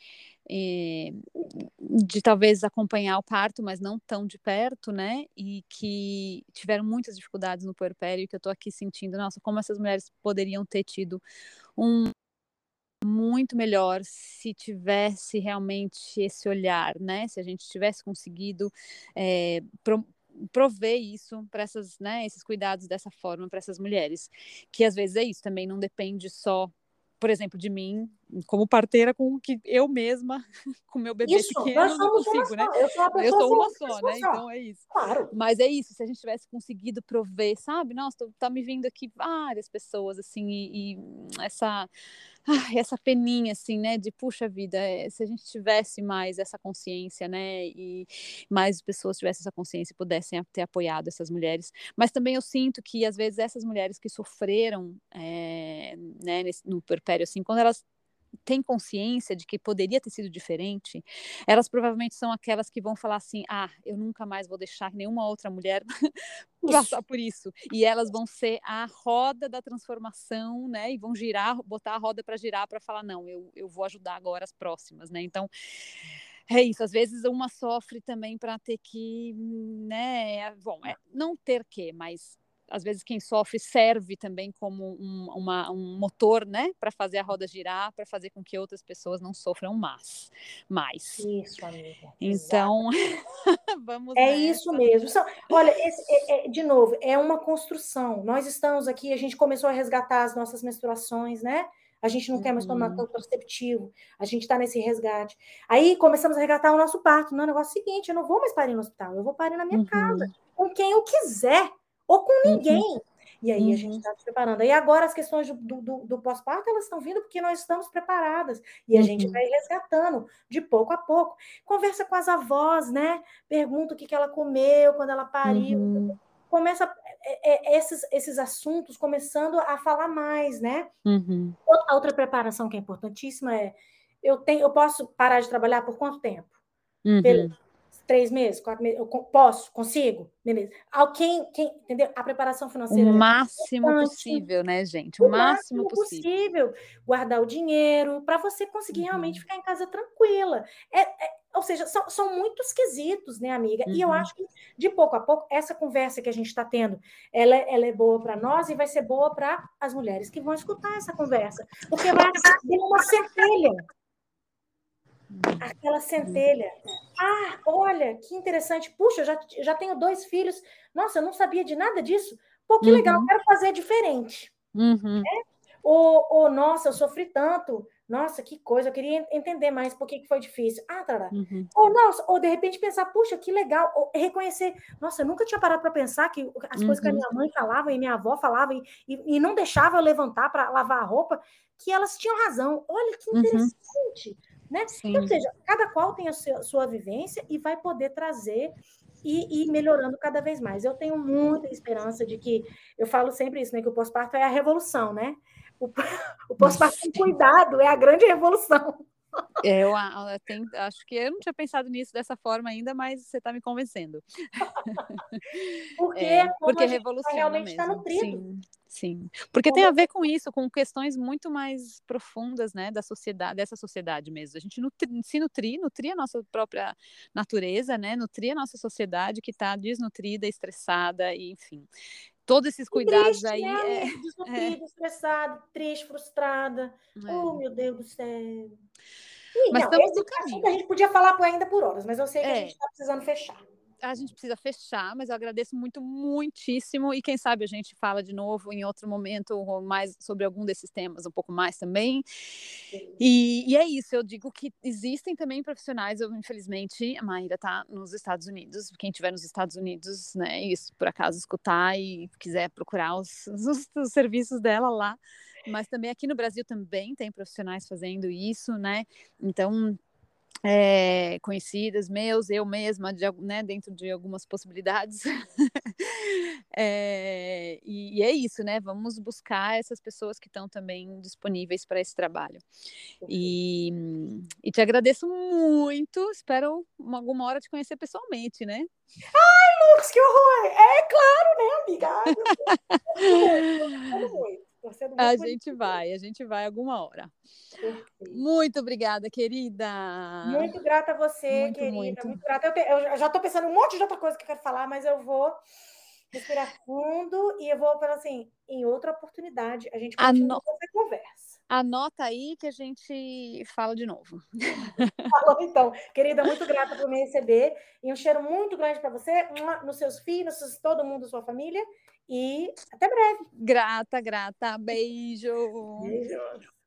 eh, de talvez acompanhar o parto, mas não tão de perto, né, e que tiveram muitas dificuldades no puerpério, que eu tô aqui sentindo, nossa, como essas mulheres poderiam ter tido um muito melhor se tivesse realmente esse olhar, né? Se a gente tivesse conseguido é, prover isso para essas, né, esses cuidados dessa forma para essas mulheres, que às vezes é isso, também não depende só, por exemplo, de mim, como parteira com que eu mesma, com meu bebê isso, pequeno, nós somos não consigo, né? Eu sou, eu sou uma só, né? Então é isso. Claro. Mas é isso, se a gente tivesse conseguido prover, sabe? Nossa, tá me vindo aqui várias pessoas, assim, e, e essa ah, essa peninha, assim, né, de puxa vida, é, se a gente tivesse mais essa consciência, né, e mais pessoas tivessem essa consciência e pudessem ter apoiado essas mulheres, mas também eu sinto que, às vezes, essas mulheres que sofreram, é, né, no perpério, assim, quando elas têm consciência de que poderia ter sido diferente, elas provavelmente são aquelas que vão falar assim: ah, eu nunca mais vou deixar nenhuma outra mulher passar por isso. E elas vão ser a roda da transformação, né? E vão girar, botar a roda para girar para falar: não, eu, eu vou ajudar agora as próximas, né? Então. É isso, às vezes uma sofre também para ter que, né, bom, é, não ter que, mas às vezes quem sofre serve também como um, uma, um motor, né, para fazer a roda girar, para fazer com que outras pessoas não sofram mais. mais. Isso, amiga. Então, vamos. É nessa. isso mesmo. Olha, esse, é, é, de novo, é uma construção. Nós estamos aqui, a gente começou a resgatar as nossas menstruações, né? A gente não uhum. quer mais tomar uhum. contraceptivo, a gente está nesse resgate. Aí começamos a resgatar o nosso parto. Não, o negócio é o seguinte: eu não vou mais parir no hospital, eu vou parir na minha uhum. casa, com quem eu quiser ou com uhum. ninguém. Uhum. E aí uhum. a gente está uhum. se preparando. E agora as questões do, do, do pós-parto, elas estão vindo porque nós estamos preparadas. E a uhum. gente vai resgatando de pouco a pouco. Conversa com as avós, né? Pergunta o que, que ela comeu quando ela pariu. Uhum. Começa é, é, esses, esses assuntos começando a falar mais, né? Uhum. Outra, outra preparação que é importantíssima é eu tenho, eu posso parar de trabalhar por quanto tempo? Beleza três meses, quatro meses, eu posso, consigo, beleza. Quem, quem, entendeu? A preparação financeira. O máximo é possível, né, gente? O, o máximo, máximo possível. possível. Guardar o dinheiro para você conseguir uhum. realmente ficar em casa tranquila. É, é, ou seja, são, são muitos quesitos, né, amiga? Uhum. E eu uhum. acho que, de pouco a pouco, essa conversa que a gente está tendo, ela, é, ela é boa para nós e vai ser boa para as mulheres que vão escutar essa conversa. Porque vai ser uma centelha aquela centelha. Ah, olha, que interessante. Puxa, eu já, já tenho dois filhos. Nossa, eu não sabia de nada disso. Pô, que uhum. legal, quero fazer diferente. Uhum. Né? Ou, ou, nossa, eu sofri tanto. Nossa, que coisa, eu queria entender mais por que, que foi difícil. Ah, tá. Uhum. Ou, nossa, ou de repente pensar, puxa, que legal. Ou reconhecer, nossa, eu nunca tinha parado para pensar que as coisas que a uhum. minha mãe falava e minha avó falava e, e, e não deixava eu levantar para lavar a roupa, que elas tinham razão. Olha que uhum. interessante. Né? Então, ou seja, cada qual tem a sua, sua vivência e vai poder trazer e ir melhorando cada vez mais. Eu tenho muita esperança de que, eu falo sempre isso, né, que o pós-parto é a revolução, né? O, o pós-parto com cuidado é a grande revolução. É, eu, eu tenho, acho que eu não tinha pensado nisso dessa forma ainda, mas você está me convencendo. Porque, é, porque tá revoluciona realmente mesmo. Tá nutrido. Sim, sim. Porque tem a ver com isso, com questões muito mais profundas, né, da sociedade, dessa sociedade mesmo. A gente nutri, se nutrir, nutrir a nossa própria natureza, né, nutrir a nossa sociedade que está desnutrida, estressada, e enfim todos esses cuidados triste, aí. Né, é, Desnutrida, é. estressada, triste, frustrada. É. Oh, meu Deus do céu. E, mas não, estamos no caminho. A gente podia falar ainda por horas, mas eu sei que é. a gente está precisando fechar a gente precisa fechar, mas eu agradeço muito, muitíssimo. E quem sabe a gente fala de novo em outro momento mais sobre algum desses temas, um pouco mais também. E, e, é isso, eu digo que existem também profissionais, eu, infelizmente, a Maíra está nos Estados Unidos. Quem estiver nos Estados Unidos, né, e por acaso escutar e quiser procurar os, os, os serviços dela lá. Mas também aqui no Brasil também tem profissionais fazendo isso, né? Então é, conhecidas meus, eu mesma, de, né, dentro de algumas possibilidades. é, e, e, é isso, né? Vamos buscar essas pessoas que estão também disponíveis para esse trabalho. E, e, te agradeço muito. Espero uma, alguma hora te conhecer pessoalmente, né? Ai, Lucas, que horror! É claro, né, amiga? muito. A gente vai, a gente vai alguma hora. Perfeito. Muito obrigada, querida. Muito grata a você, muito, querida. Muito, muito grata. Eu, te, eu já estou pensando um monte de outra coisa que eu quero falar, mas eu vou respirar fundo e eu vou falar assim, em outra oportunidade, a gente continua Ano... essa conversa. Anota aí que a gente fala de novo. Falou então. Querida, muito grata por me receber. E um cheiro muito grande para você, nos seus filhos, todo mundo, sua família. E até breve. Grata, grata. Beijo. Beijo.